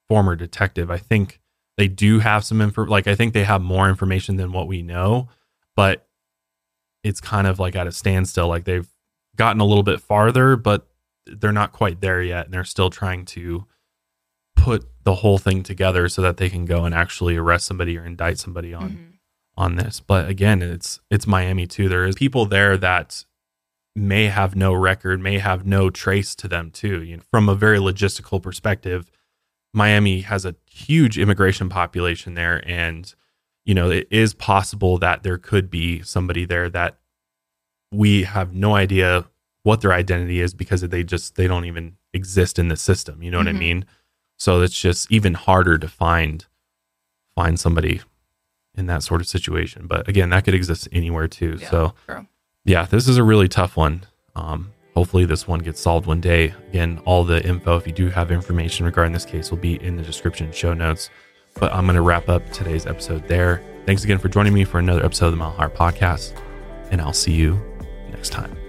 former detective, I think they do have some info. Like I think they have more information than what we know, but it's kind of like at a standstill. Like they've gotten a little bit farther, but they're not quite there yet, and they're still trying to put the whole thing together so that they can go and actually arrest somebody or indict somebody on mm-hmm. on this. But again, it's it's Miami too. There is people there that may have no record, may have no trace to them too. You know, from a very logistical perspective, Miami has a huge immigration population there, and you know it is possible that there could be somebody there that we have no idea what their identity is because they just they don't even exist in the system. You know what I Mhm. mean? So it's just even harder to find find somebody in that sort of situation. But again, that could exist anywhere too. so true. Yeah, this is a really tough one. Um, hopefully, this one gets solved one day. Again, all the info, if you do have information regarding this case, will be in the description show notes. But I'm going to wrap up today's episode there. Thanks again for joining me for another episode of the Mile Higher Podcast, and I'll see you next time.